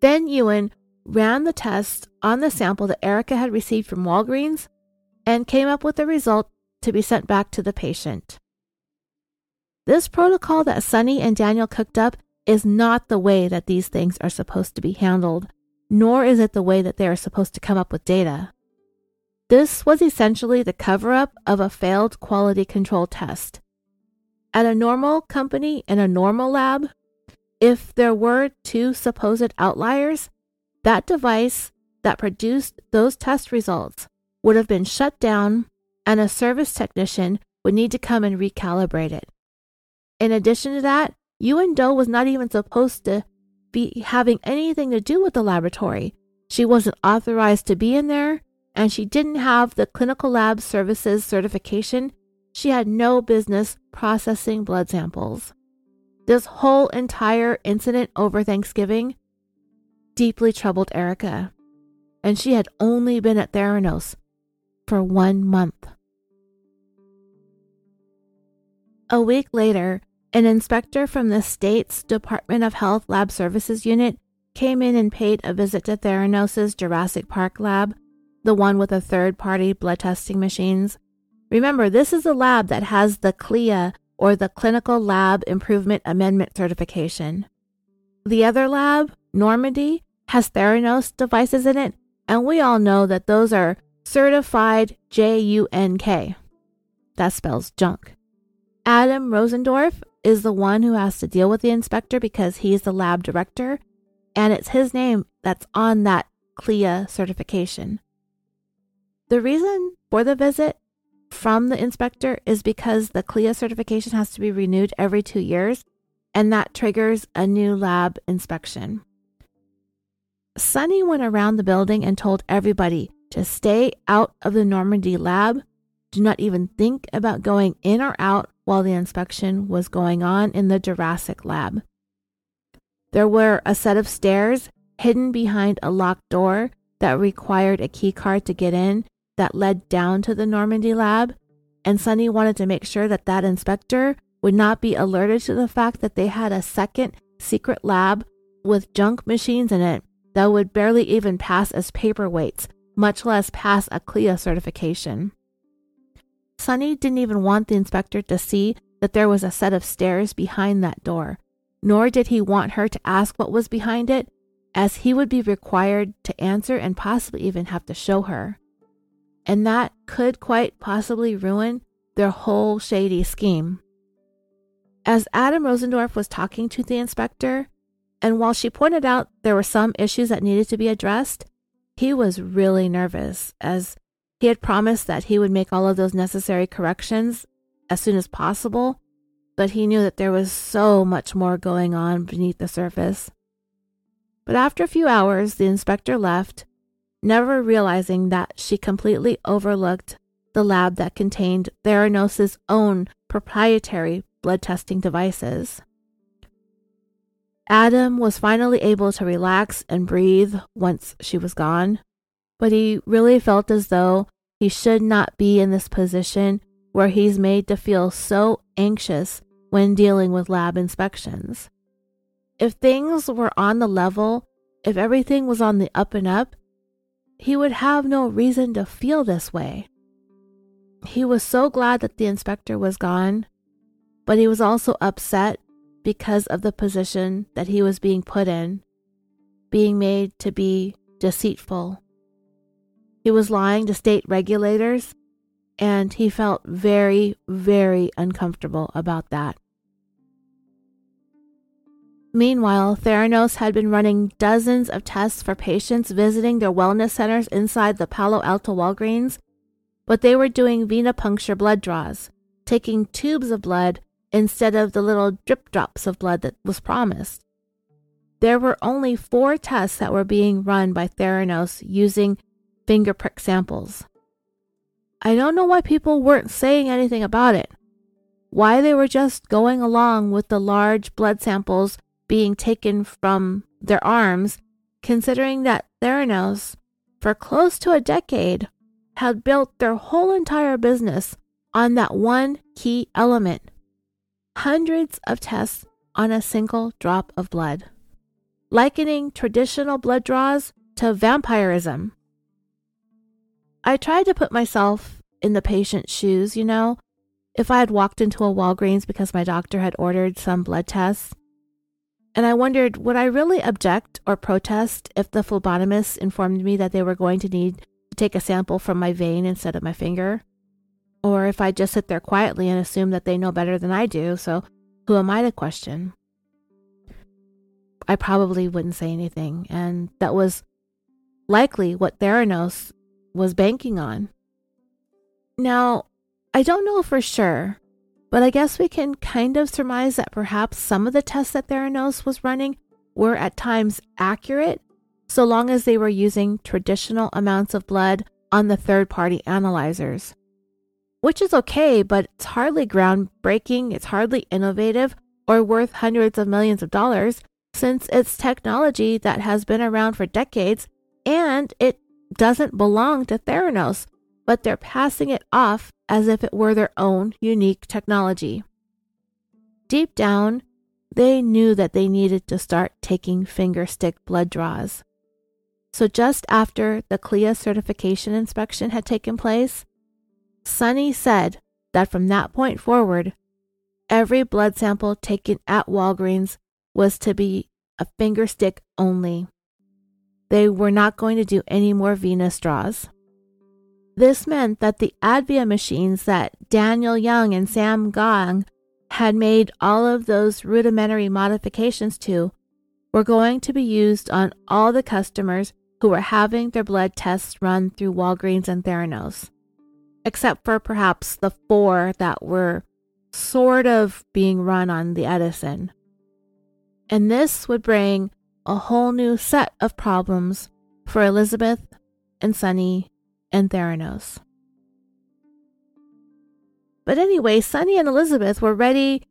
Then Uyen ran the test on the sample that Erica had received from Walgreens and came up with a result to be sent back to the patient. This protocol that Sunny and Daniel cooked up is not the way that these things are supposed to be handled, nor is it the way that they are supposed to come up with data. This was essentially the cover up of a failed quality control test. At a normal company in a normal lab, if there were two supposed outliers, that device that produced those test results would have been shut down and a service technician would need to come and recalibrate it. In addition to that, Uyen Do was not even supposed to be having anything to do with the laboratory. She wasn't authorized to be in there, and she didn't have the clinical lab services certification. She had no business processing blood samples. This whole entire incident over Thanksgiving deeply troubled Erica, and she had only been at Theranos for one month. A week later, an inspector from the state's Department of Health Lab Services unit came in and paid a visit to Theranos' Jurassic Park lab, the one with the third party blood testing machines. Remember, this is a lab that has the CLIA or the Clinical Lab Improvement Amendment certification. The other lab, Normandy, has Theranos devices in it, and we all know that those are certified J U N K. That spells junk. Adam Rosendorf is the one who has to deal with the inspector because he's the lab director, and it's his name that's on that CLIA certification. The reason for the visit from the inspector is because the CLIA certification has to be renewed every two years, and that triggers a new lab inspection. Sunny went around the building and told everybody to stay out of the Normandy lab. Do not even think about going in or out while the inspection was going on in the Jurassic lab. There were a set of stairs hidden behind a locked door that required a key card to get in that led down to the Normandy lab, and Sunny wanted to make sure that that inspector would not be alerted to the fact that they had a second secret lab with junk machines in it that would barely even pass as paperweights, much less pass a CLIA certification. Sunny didn't even want the inspector to see that there was a set of stairs behind that door, nor did he want her to ask what was behind it, as he would be required to answer and possibly even have to show her. And that could quite possibly ruin their whole shady scheme. As Adam Rosendorf was talking to the inspector, and while she pointed out there were some issues that needed to be addressed, he was really nervous as he had promised that he would make all of those necessary corrections as soon as possible, but he knew that there was so much more going on beneath the surface. But after a few hours, the inspector left, never realizing that she completely overlooked the lab that contained Theranos' own proprietary blood testing devices. Adam was finally able to relax and breathe once she was gone, but he really felt as though he should not be in this position where he's made to feel so anxious when dealing with lab inspections. If things were on the level, if everything was on the up and up, he would have no reason to feel this way. He was so glad that the inspector was gone, but he was also upset because of the position that he was being put in, being made to be deceitful. He was lying to state regulators and he felt very, very uncomfortable about that. Meanwhile, Theranos had been running dozens of tests for patients visiting their wellness centers inside the Palo Alto Walgreens, but they were doing venipuncture blood draws, taking tubes of blood instead of the little drip drops of blood that was promised. There were only four tests that were being run by Theranos using finger prick samples. I don't know why people weren't saying anything about it. Why they were just going along with the large blood samples being taken from their arms, considering that Theranos, for close to a decade, had built their whole entire business on that one key element hundreds of tests on a single drop of blood, likening traditional blood draws to vampirism. I tried to put myself in the patient's shoes, you know, if I had walked into a Walgreens because my doctor had ordered some blood tests. And I wondered, would I really object or protest if the phlebotomist informed me that they were going to need to take a sample from my vein instead of my finger? Or if I just sit there quietly and assume that they know better than I do, so who am I to question? I probably wouldn't say anything, and that was likely what Theranos was banking on. Now, I don't know for sure, but I guess we can kind of surmise that perhaps some of the tests that Theranos was running were at times accurate, so long as they were using traditional amounts of blood on the third party analyzers. Which is okay, but it's hardly groundbreaking, it's hardly innovative, or worth hundreds of millions of dollars, since it's technology that has been around for decades and it doesn't belong to Theranos, but they're passing it off as if it were their own unique technology. Deep down, they knew that they needed to start taking finger stick blood draws. So, just after the CLIA certification inspection had taken place, Sunny said that from that point forward, every blood sample taken at Walgreens was to be a finger stick only. They were not going to do any more venous draws. This meant that the Advia machines that Daniel Young and Sam Gong had made all of those rudimentary modifications to were going to be used on all the customers who were having their blood tests run through Walgreens and Theranos, except for perhaps the four that were sort of being run on the Edison. And this would bring a whole new set of problems for Elizabeth and Sunny and Theranos. But anyway, Sunny and Elizabeth were ready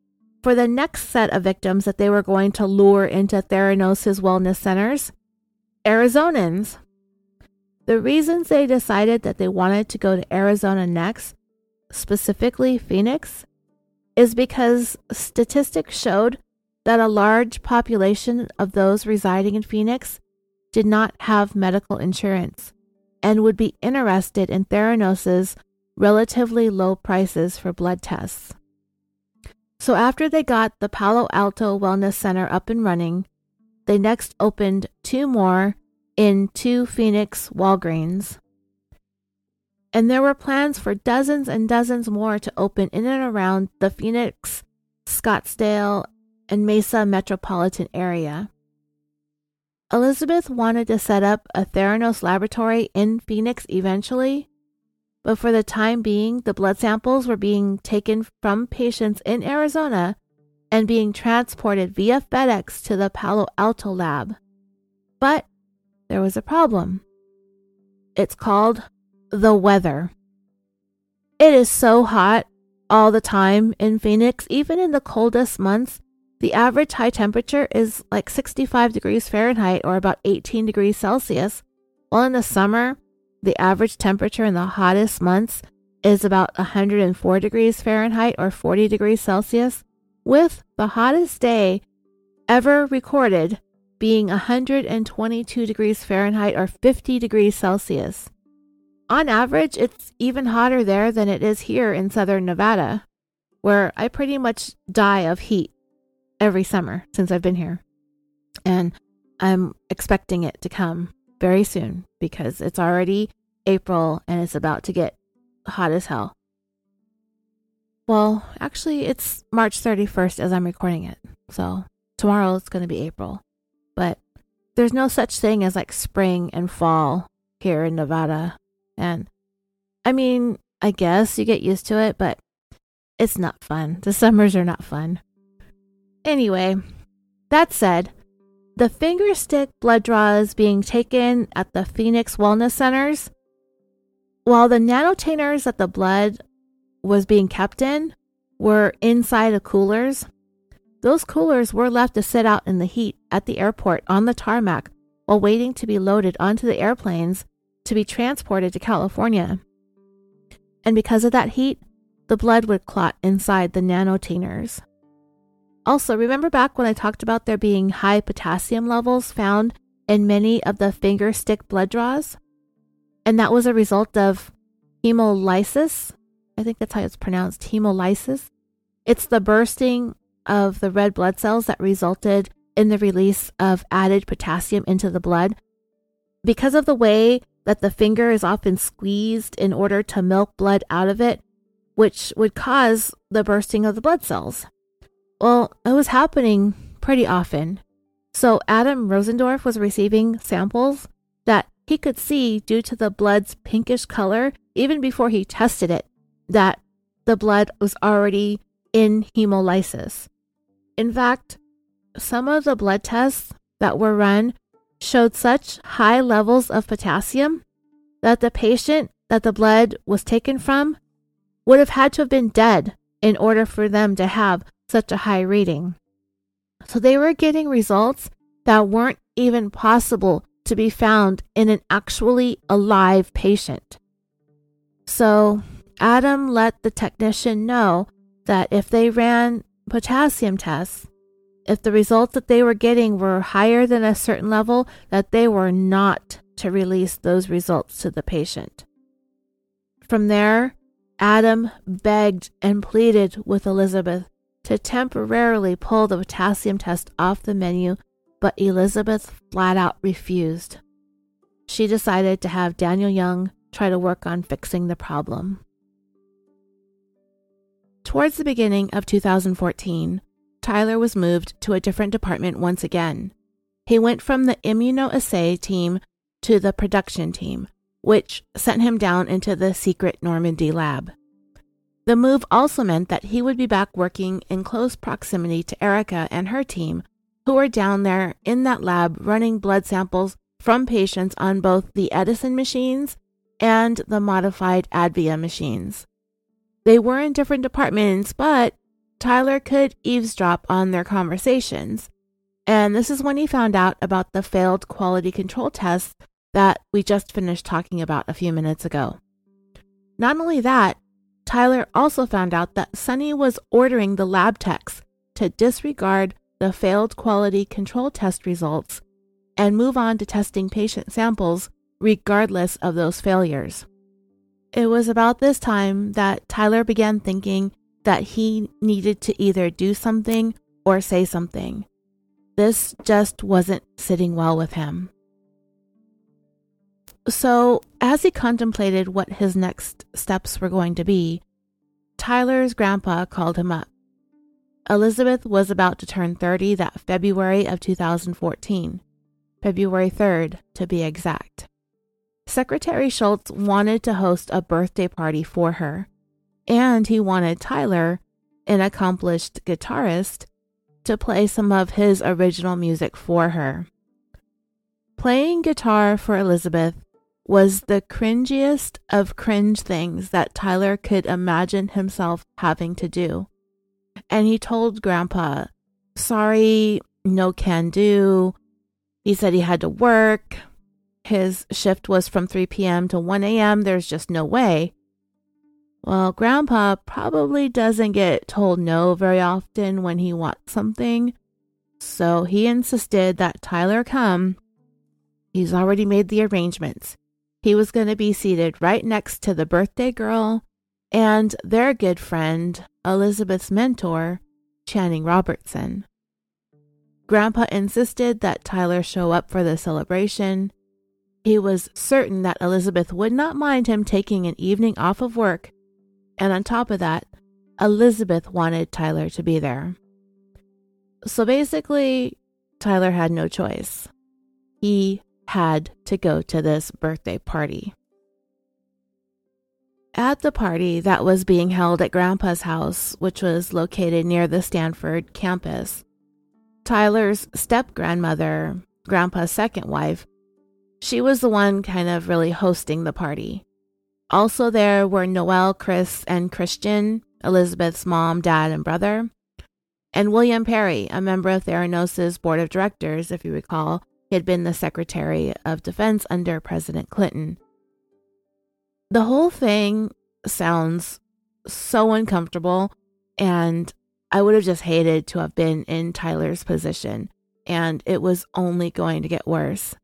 for the next set of victims that they were going to lure into Theranos' wellness centers Arizonans. The reasons they decided that they wanted to go to Arizona next specifically Phoenix, is because statistics showed that a large population of those residing in Phoenix did not have medical insurance and would be interested in Theranos' relatively low prices for blood tests. So, after they got the Palo Alto Wellness Center up and running, they next opened two more in two Phoenix Walgreens. And there were plans for dozens and dozens more to open in and around the Phoenix, Scottsdale, and Mesa metropolitan area. Elizabeth wanted to set up a Theranos laboratory in Phoenix eventually, but for the time being, the blood samples were being taken from patients in Arizona and being transported via FedEx to the Palo Alto lab. But there was a problem. It's called the weather. It is so hot all the time in Phoenix, even in the coldest months. The average high temperature is like 65 degrees Fahrenheit or about 18 degrees Celsius, while in the summer, the average temperature in the hottest months is about 104 degrees Fahrenheit or 40 degrees Celsius, with the hottest day ever recorded being 122 degrees Fahrenheit or 50 degrees Celsius. On average, it's even hotter there than it is here in southern Nevada, where I pretty much die of heat every summer since I've been here. And I'm expecting it to come very soon because it's already April and it's about to get hot as hell. Well, actually, it's March 31st as I'm recording it. So tomorrow it's going to be April. But there's no such thing as like spring and fall here in Nevada. And I mean, I guess you get used to it, but it's not fun. The summers are not fun. Anyway, that said, the finger stick blood draws being taken at the Phoenix Wellness Centers, while the nanotainers that the blood was being kept in were inside of coolers, those coolers were left to sit out in the heat at the airport on the tarmac while waiting to be loaded onto the airplanes to be transported to California. And because of that heat, the blood would clot inside the nanotainers. Also, remember back when I talked about there being high potassium levels found in many of the finger stick blood draws? And that was a result of hemolysis. I think that's how it's pronounced hemolysis. It's the bursting of the red blood cells that resulted in the release of added potassium into the blood. Because of the way that the finger is often squeezed in order to milk blood out of it, which would cause the bursting of the blood cells. Well, it was happening pretty often. So Adam Rosendorf was receiving samples that he could see due to the blood's pinkish color even before he tested it that the blood was already in hemolysis. In fact, some of the blood tests that were run showed such high levels of potassium that the patient that the blood was taken from would have had to have been dead in order for them to have such a high reading. So they were getting results that weren't even possible to be found in an actually alive patient. So Adam let the technician know that if they ran potassium tests, if the results that they were getting were higher than a certain level, that they were not to release those results to the patient. From there, Adam begged and pleaded with Elizabeth to temporarily pull the potassium test off the menu, but Elizabeth flat out refused. She decided to have Daniel Young try to work on fixing the problem. Towards the beginning of 2014, Tyler was moved to a different department once again. He went from the immunoassay team to the production team, which sent him down into the secret Normandy lab. The move also meant that he would be back working in close proximity to Erica and her team, who were down there in that lab running blood samples from patients on both the Edison machines and the modified Advia machines. They were in different departments, but Tyler could eavesdrop on their conversations. And this is when he found out about the failed quality control tests that we just finished talking about a few minutes ago. Not only that, Tyler also found out that Sunny was ordering the lab techs to disregard the failed quality control test results and move on to testing patient samples regardless of those failures. It was about this time that Tyler began thinking that he needed to either do something or say something. This just wasn't sitting well with him. So, as he contemplated what his next steps were going to be, Tyler's grandpa called him up. Elizabeth was about to turn 30 that February of 2014, February 3rd to be exact. Secretary Shultz wanted to host a birthday party for her, and he wanted Tyler, an accomplished guitarist, to play some of his original music for her. Playing guitar for Elizabeth was the cringiest of cringe things that Tyler could imagine himself having to do. And he told Grandpa, Sorry, no can do. He said he had to work. His shift was from 3 p.m. to 1 a.m. There's just no way. Well, Grandpa probably doesn't get told no very often when he wants something. So he insisted that Tyler come. He's already made the arrangements. He was going to be seated right next to the birthday girl and their good friend, Elizabeth's mentor, Channing Robertson. Grandpa insisted that Tyler show up for the celebration. He was certain that Elizabeth would not mind him taking an evening off of work, and on top of that, Elizabeth wanted Tyler to be there. So basically, Tyler had no choice. He had to go to this birthday party. At the party that was being held at Grandpa's house, which was located near the Stanford campus, Tyler's step grandmother, Grandpa's second wife, she was the one kind of really hosting the party. Also, there were Noel, Chris, and Christian, Elizabeth's mom, dad, and brother, and William Perry, a member of Theranos' board of directors, if you recall, he had been the Secretary of Defense under President Clinton. The whole thing sounds so uncomfortable, and I would have just hated to have been in Tyler's position, and it was only going to get worse.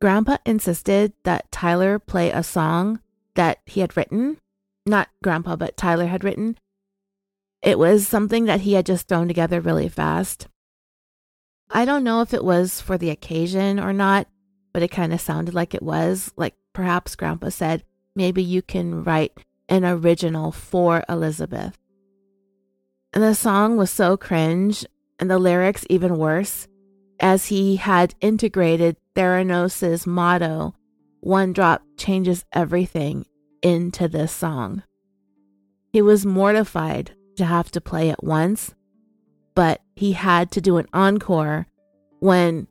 Grandpa insisted that Tyler play a song that he had written. Not Grandpa, but Tyler had written. It was something that he had just thrown together really fast. I don't know if it was for the occasion or not, but it kind of sounded like it was. Like perhaps Grandpa said, maybe you can write an original for Elizabeth. And the song was so cringe, and the lyrics even worse, as he had integrated Theranos' motto, One Drop Changes Everything, into this song. He was mortified to have to play it once but he had to do an encore when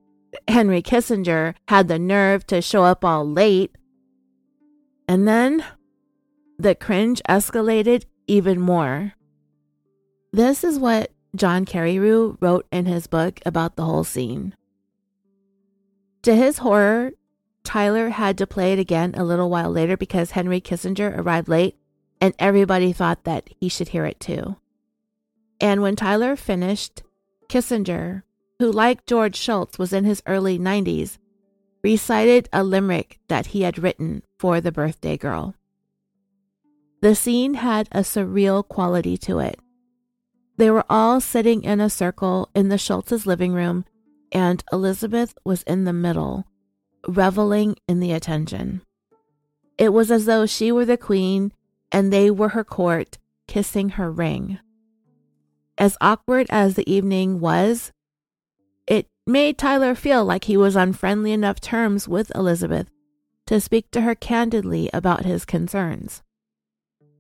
Henry Kissinger had the nerve to show up all late. And then the cringe escalated even more. This is what John Carreyrou wrote in his book about the whole scene. To his horror, Tyler had to play it again a little while later because Henry Kissinger arrived late and everybody thought that he should hear it too. And when Tyler finished, Kissinger, who like George Shultz was in his early 90s, recited a limerick that he had written for the birthday girl. The scene had a surreal quality to it. They were all sitting in a circle in the Shultz's living room, and Elizabeth was in the middle, reveling in the attention. It was as though she were the queen and they were her court, kissing her ring. As awkward as the evening was, it made Tyler feel like he was on friendly enough terms with Elizabeth to speak to her candidly about his concerns.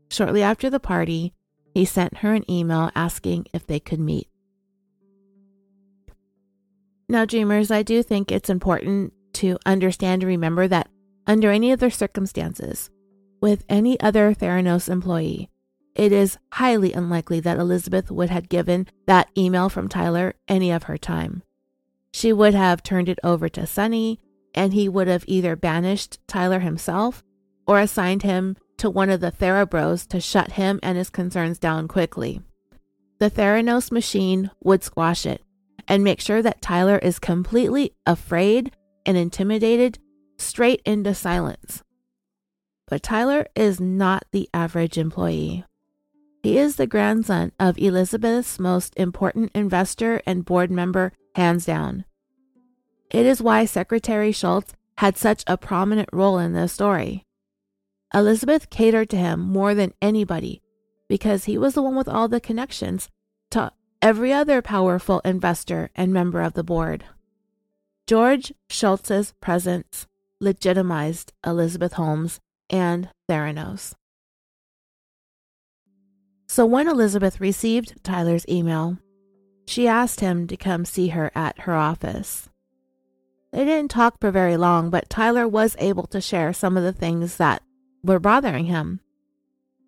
Shortly after the party, he sent her an email asking if they could meet. Now, dreamers, I do think it's important to understand and remember that under any other circumstances, with any other Theranos employee, it is highly unlikely that Elizabeth would have given that email from Tyler any of her time. She would have turned it over to Sunny, and he would have either banished Tyler himself or assigned him to one of the Therabros to shut him and his concerns down quickly. The Theranos machine would squash it and make sure that Tyler is completely afraid and intimidated straight into silence. But Tyler is not the average employee. He is the grandson of Elizabeth's most important investor and board member, hands down. It is why Secretary Shultz had such a prominent role in this story. Elizabeth catered to him more than anybody because he was the one with all the connections to every other powerful investor and member of the board. George Shultz's presence legitimized Elizabeth Holmes and Theranos. So when Elizabeth received Tyler's email, she asked him to come see her at her office. They didn't talk for very long, but Tyler was able to share some of the things that were bothering him.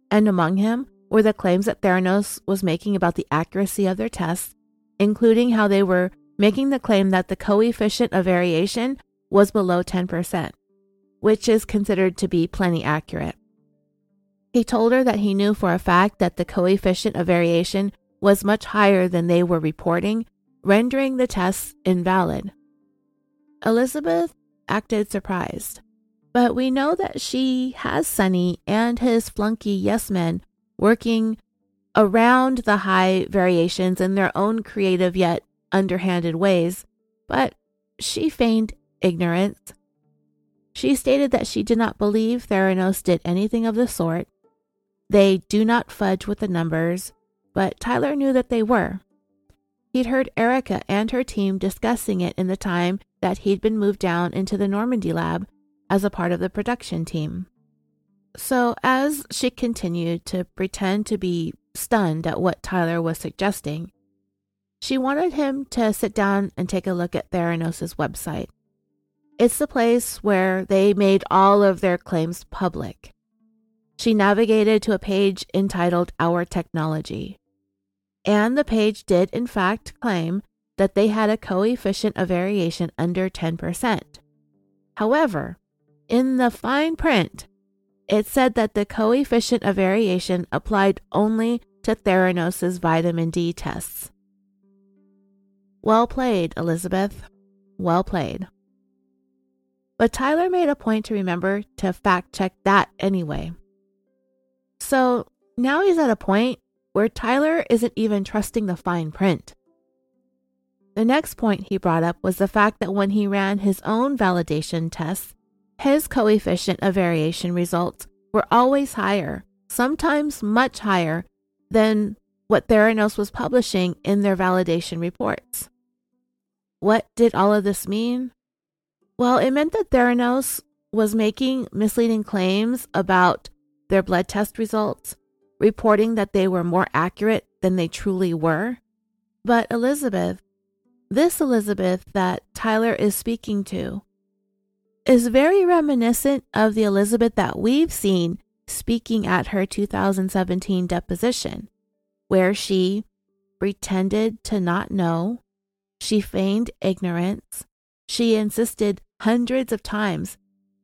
And among him were the claims that Theranos was making about the accuracy of their tests, including how they were making the claim that the coefficient of variation was below 10%, which is considered to be plenty accurate. He told her that he knew for a fact that the coefficient of variation was much higher than they were reporting, rendering the tests invalid. Elizabeth acted surprised, but we know that she has Sunny and his flunky yes men working around the high variations in their own creative yet underhanded ways, but she feigned ignorance. She stated that she did not believe Theranos did anything of the sort. They do not fudge with the numbers, but Tyler knew that they were. He'd heard Erica and her team discussing it in the time that he'd been moved down into the Normandy lab as a part of the production team. So, as she continued to pretend to be stunned at what Tyler was suggesting, she wanted him to sit down and take a look at Theranos' website. It's the place where they made all of their claims public. She navigated to a page entitled Our Technology. And the page did, in fact, claim that they had a coefficient of variation under 10%. However, in the fine print, it said that the coefficient of variation applied only to Theranos' vitamin D tests. Well played, Elizabeth. Well played. But Tyler made a point to remember to fact check that anyway. So now he's at a point where Tyler isn't even trusting the fine print. The next point he brought up was the fact that when he ran his own validation tests, his coefficient of variation results were always higher, sometimes much higher, than what Theranos was publishing in their validation reports. What did all of this mean? Well, it meant that Theranos was making misleading claims about their blood test results, reporting that they were more accurate than they truly were. But Elizabeth, this Elizabeth that Tyler is speaking to, is very reminiscent of the Elizabeth that we've seen speaking at her 2017 deposition, where she pretended to not know, she feigned ignorance, she insisted hundreds of times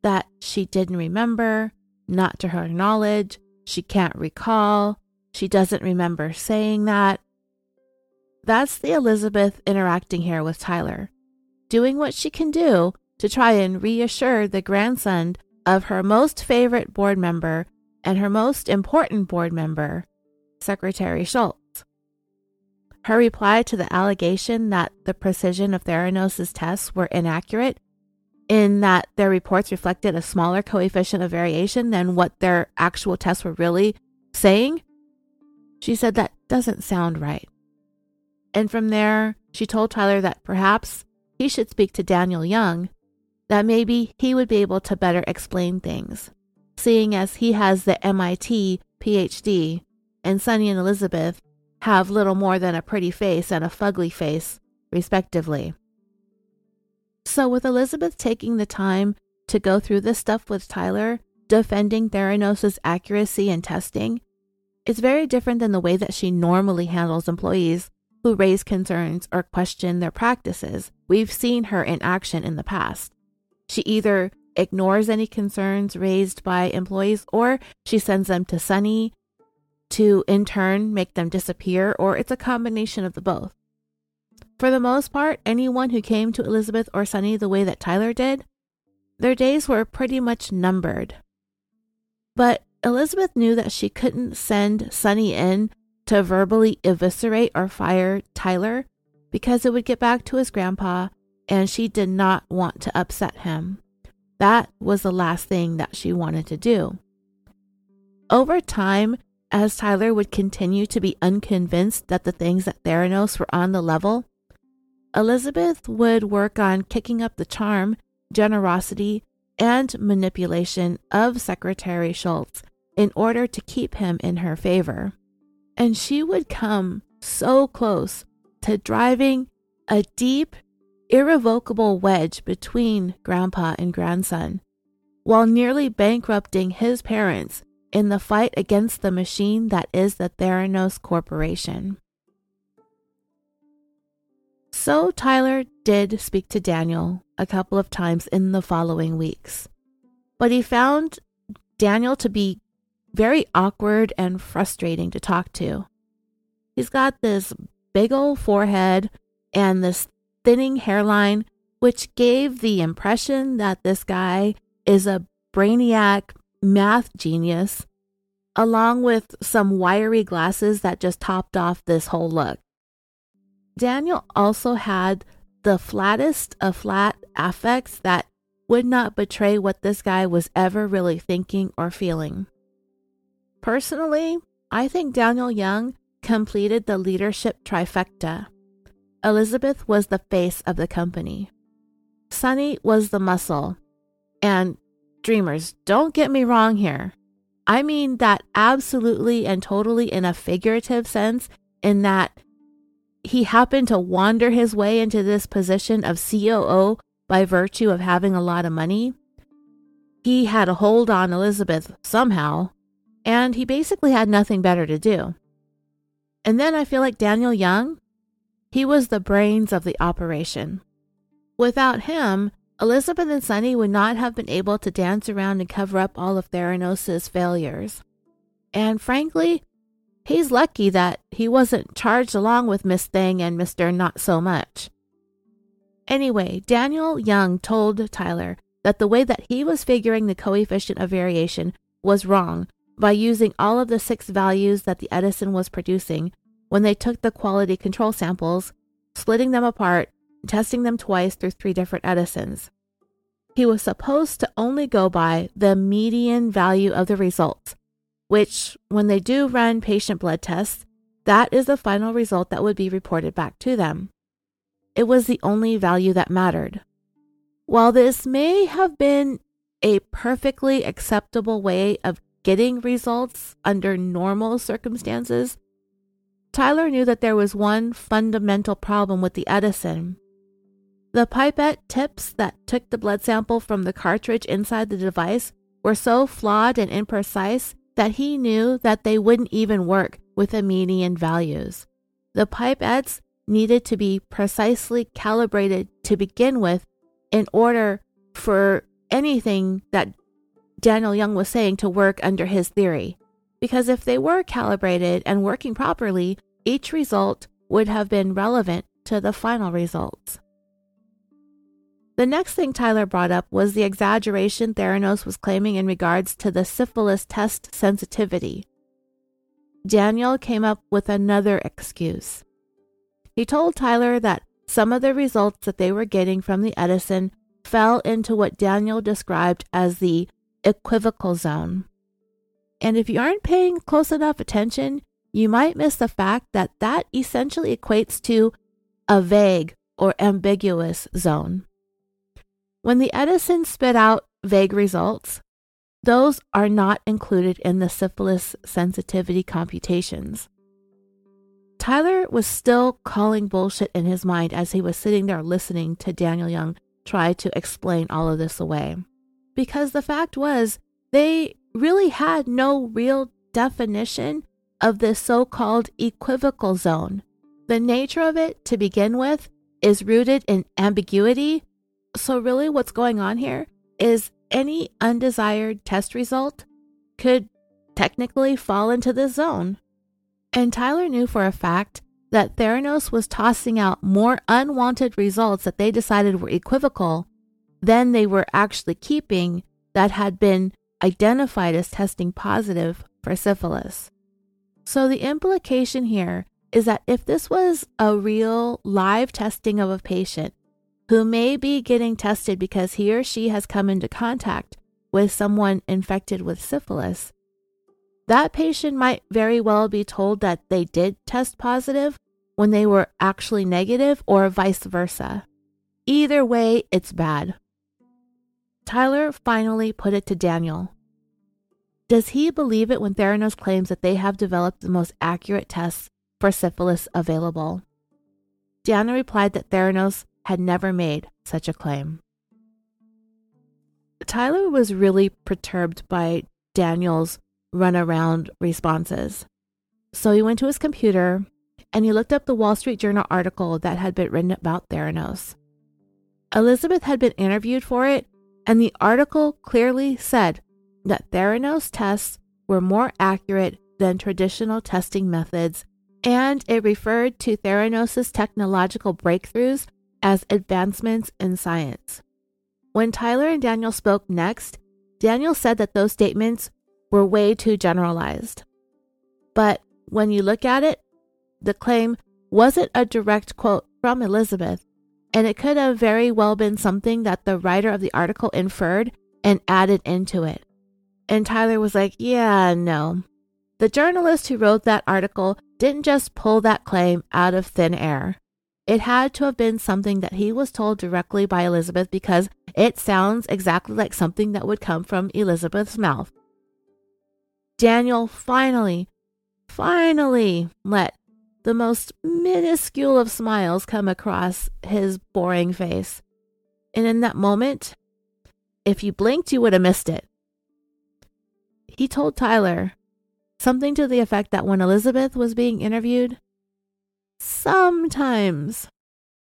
that she didn't remember, not to her knowledge, she can't recall, she doesn't remember saying that. That's the Elizabeth interacting here with Tyler, doing what she can do to try and reassure the grandson of her most favorite board member and her most important board member, Secretary Shultz. Her reply to the allegation that the precision of Theranos' tests were inaccurate in that their reports reflected a smaller coefficient of variation than what their actual tests were really saying, she said that doesn't sound right. And from there, she told Tyler that perhaps he should speak to Daniel Young, that maybe he would be able to better explain things, seeing as he has the MIT PhD and Sunny and Elizabeth have little more than a pretty face and a fugly face, respectively. So, with Elizabeth taking the time to go through this stuff with Tyler, defending Theranos' accuracy and testing, it's very different than the way that she normally handles employees who raise concerns or question their practices. We've seen her in action in the past. She either ignores any concerns raised by employees, or she sends them to Sunny to in turn make them disappear, or it's a combination of the both. For the most part, anyone who came to Elizabeth or Sunny the way that Tyler did, their days were pretty much numbered. But Elizabeth knew that she couldn't send Sunny in to verbally eviscerate or fire Tyler because it would get back to his grandpa, and she did not want to upset him. That was the last thing that she wanted to do. Over time, as Tyler would continue to be unconvinced that the things at Theranos were on the level, Elizabeth would work on kicking up the charm, generosity, and manipulation of Secretary Shultz in order to keep him in her favor. And she would come so close to driving a deep, irrevocable wedge between grandpa and grandson, while nearly bankrupting his parents in the fight against the machine that is the Theranos Corporation. So Tyler did speak to Daniel a couple of times in the following weeks, but he found Daniel to be very awkward and frustrating to talk to. He's got this big old forehead and this thinning hairline, which gave the impression that this guy is a brainiac math genius, along with some wiry glasses that just topped off this whole look. Daniel also had the flattest of flat affects that would not betray what this guy was ever really thinking or feeling. Personally, I think Daniel Young completed the leadership trifecta. Elizabeth was the face of the company. Sunny was the muscle. And dreamers, don't get me wrong here. I mean that absolutely and totally in a figurative sense, in that he happened to wander his way into this position of COO by virtue of having a lot of money. He had a hold on Elizabeth somehow, and he basically had nothing better to do. And then I feel like Daniel Young, he was the brains of the operation. Without him, Elizabeth and Sunny would not have been able to dance around and cover up all of Theranos' failures. And frankly, he's lucky that he wasn't charged along with Miss Thing and Mr. Not So Much. Anyway, Daniel Young told Tyler that the way that he was figuring the coefficient of variation was wrong by using all of the six values that the Edison was producing when they took the quality control samples, splitting them apart, testing them twice through three different Edisons. He was supposed to only go by the median value of the results, which, when they do run patient blood tests, that is the final result that would be reported back to them. It was the only value that mattered. While this may have been a perfectly acceptable way of getting results under normal circumstances, Tyler knew that there was one fundamental problem with the Edison. The pipette tips that took the blood sample from the cartridge inside the device were so flawed and imprecise that he knew that they wouldn't even work with the median values. The pipettes needed to be precisely calibrated to begin with in order for anything that Daniel Young was saying to work under his theory. Because if they were calibrated and working properly, each result would have been relevant to the final results. The next thing Tyler brought up was the exaggeration Theranos was claiming in regards to the syphilis test sensitivity. Daniel came up with another excuse. He told Tyler that some of the results that they were getting from the Edison fell into what Daniel described as the equivocal zone. And if you aren't paying close enough attention, you might miss the fact that that essentially equates to a vague or ambiguous zone. When the Edison spit out vague results, those are not included in the syphilis sensitivity computations. Tyler was still calling bullshit in his mind as he was sitting there listening to Daniel Young try to explain all of this away because the fact was they really had no real definition of this so called equivocal zone. The nature of it, to begin with, is rooted in ambiguity. So, really, what's going on here is any undesired test result could technically fall into this zone. And Tyler knew for a fact that Theranos was tossing out more unwanted results that they decided were equivocal than they were actually keeping that had been identified as testing positive for syphilis. So the implication here is that if this was a real live testing of a patient who may be getting tested because he or she has come into contact with someone infected with syphilis, that patient might very well be told that they did test positive when they were actually negative or vice versa. Either way, it's bad. Tyler finally put it to Daniel. Does he believe it when Theranos claims that they have developed the most accurate tests for syphilis available? Daniel replied that Theranos had never made such a claim. Tyler was really perturbed by Daniel's runaround responses. So he went to his computer and he looked up the Wall Street Journal article that had been written about Theranos. Elizabeth had been interviewed for it, and the article clearly said that Theranos tests were more accurate than traditional testing methods, and it referred to Theranos' technological breakthroughs as advancements in science. When Tyler and Daniel spoke next, Daniel said that those statements were way too generalized. But when you look at it, the claim wasn't a direct quote from Elizabeth, and it could have very well been something that the writer of the article inferred and added into it. And Tyler was like, Yeah, no. The journalist who wrote that article didn't just pull that claim out of thin air. It had to have been something that he was told directly by Elizabeth because it sounds exactly like something that would come from Elizabeth's mouth. Daniel finally, finally let the most minuscule of smiles come across his boring face. And in that moment, if you blinked, you would have missed it. He told Tyler something to the effect that when Elizabeth was being interviewed, sometimes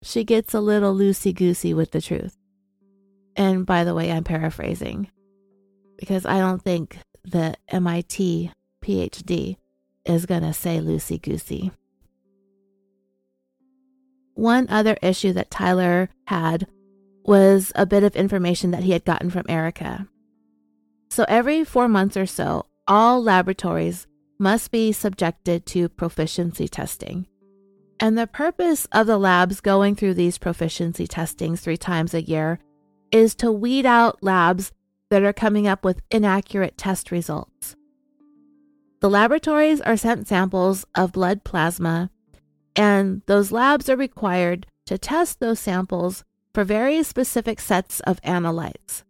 she gets a little loosey goosey with the truth. And by the way, I'm paraphrasing because I don't think the MIT PhD is going to say loosey goosey. One other issue that Tyler had was a bit of information that he had gotten from Erica. So every four months or so, all laboratories must be subjected to proficiency testing. And the purpose of the labs going through these proficiency testings three times a year is to weed out labs that are coming up with inaccurate test results. The laboratories are sent samples of blood plasma, and those labs are required to test those samples for very specific sets of analytes.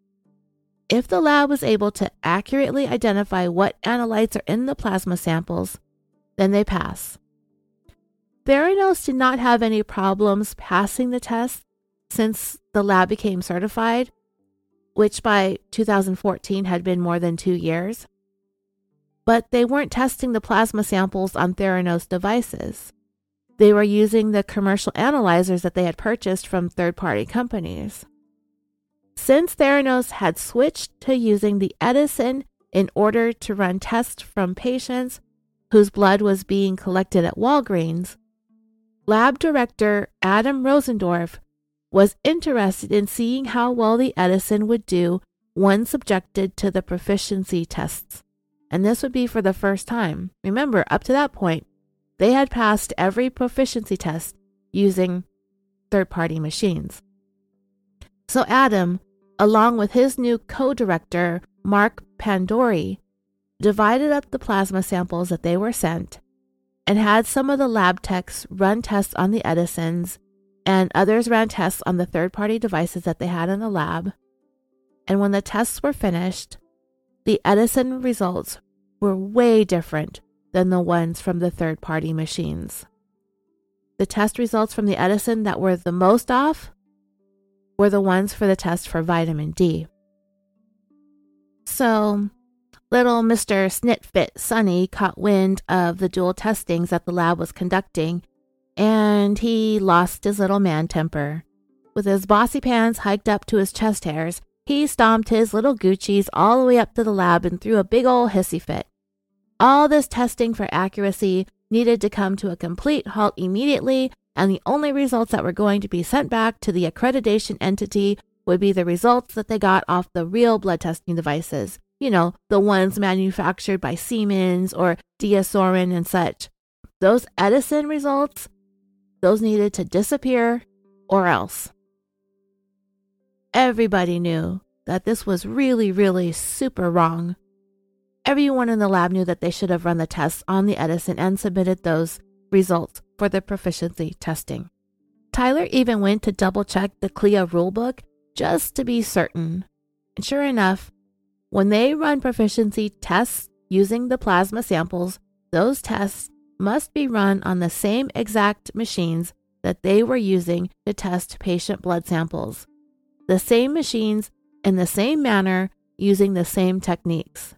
If the lab was able to accurately identify what analytes are in the plasma samples, then they pass. Theranos did not have any problems passing the test since the lab became certified, which by 2014 had been more than two years. But they weren't testing the plasma samples on Theranos devices. They were using the commercial analyzers that they had purchased from third party companies. Since Theranos had switched to using the Edison in order to run tests from patients whose blood was being collected at Walgreens, lab director Adam Rosendorf was interested in seeing how well the Edison would do when subjected to the proficiency tests. And this would be for the first time. Remember, up to that point, they had passed every proficiency test using third party machines. So Adam, along with his new co director, Mark Pandori, divided up the plasma samples that they were sent and had some of the lab techs run tests on the Edisons and others ran tests on the third party devices that they had in the lab. And when the tests were finished, the Edison results were way different than the ones from the third party machines. The test results from the Edison that were the most off were the ones for the test for vitamin D. So, little Mr. Snitfit Sunny caught wind of the dual testings that the lab was conducting and he lost his little man temper. With his bossy pants hiked up to his chest hairs, he stomped his little Gucci's all the way up to the lab and threw a big old hissy fit. All this testing for accuracy needed to come to a complete halt immediately, and the only results that were going to be sent back to the accreditation entity would be the results that they got off the real blood testing devices. You know, the ones manufactured by Siemens or DiaSorin and such. Those Edison results, those needed to disappear or else. Everybody knew that this was really, really super wrong. Everyone in the lab knew that they should have run the tests on the Edison and submitted those results for the proficiency testing. Tyler even went to double check the CLIA rulebook just to be certain. And sure enough, when they run proficiency tests using the plasma samples, those tests must be run on the same exact machines that they were using to test patient blood samples. The same machines in the same manner using the same techniques.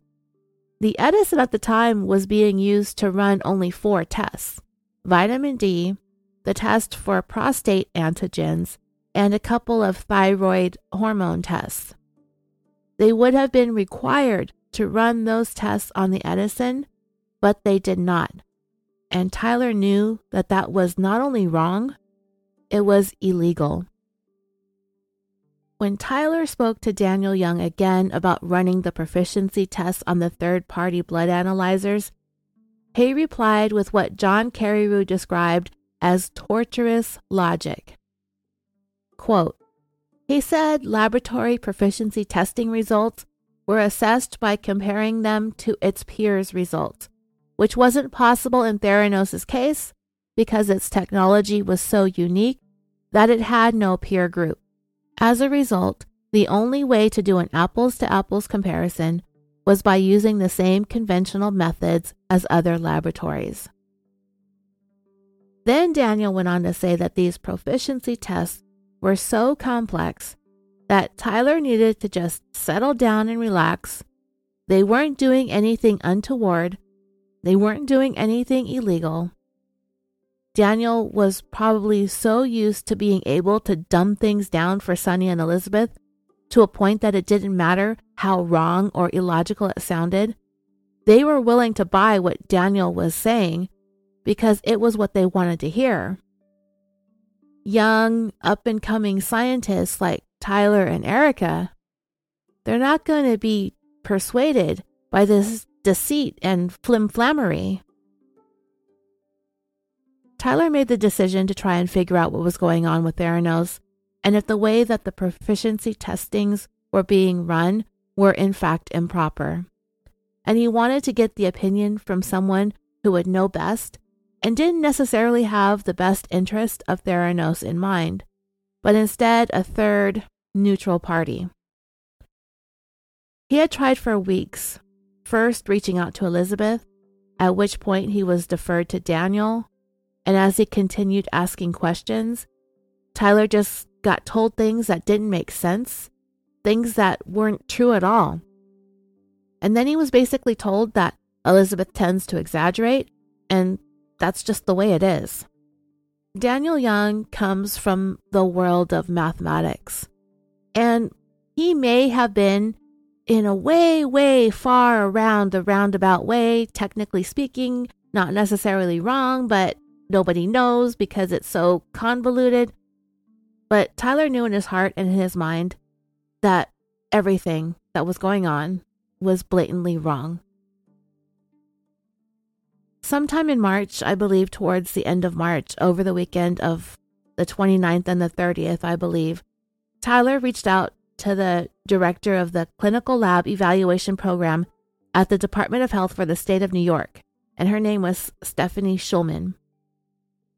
The Edison at the time was being used to run only four tests vitamin D, the test for prostate antigens, and a couple of thyroid hormone tests. They would have been required to run those tests on the Edison, but they did not. And Tyler knew that that was not only wrong, it was illegal. When Tyler spoke to Daniel Young again about running the proficiency tests on the third party blood analyzers, he replied with what John Carreyrou described as torturous logic. Quote, he said laboratory proficiency testing results were assessed by comparing them to its peers' results, which wasn't possible in Theranos' case because its technology was so unique that it had no peer group. As a result, the only way to do an apples to apples comparison was by using the same conventional methods as other laboratories. Then Daniel went on to say that these proficiency tests were so complex that Tyler needed to just settle down and relax. They weren't doing anything untoward, they weren't doing anything illegal. Daniel was probably so used to being able to dumb things down for Sunny and Elizabeth to a point that it didn't matter how wrong or illogical it sounded. They were willing to buy what Daniel was saying because it was what they wanted to hear young, up and coming scientists like Tyler and Erica, they're not going to be persuaded by this deceit and flimflammery. Tyler made the decision to try and figure out what was going on with Theranos and if the way that the proficiency testings were being run were in fact improper. And he wanted to get the opinion from someone who would know best and didn't necessarily have the best interest of Theranos in mind, but instead a third, neutral party. He had tried for weeks, first reaching out to Elizabeth, at which point he was deferred to Daniel, and as he continued asking questions, Tyler just got told things that didn't make sense, things that weren't true at all. And then he was basically told that Elizabeth tends to exaggerate, and that's just the way it is. Daniel Young comes from the world of mathematics, and he may have been in a way, way far around the roundabout way, technically speaking, not necessarily wrong, but nobody knows because it's so convoluted. But Tyler knew in his heart and in his mind that everything that was going on was blatantly wrong sometime in March, I believe towards the end of March, over the weekend of the 29th and the 30th, I believe, Tyler reached out to the director of the Clinical Lab Evaluation Program at the Department of Health for the state of New York, and her name was Stephanie Schulman.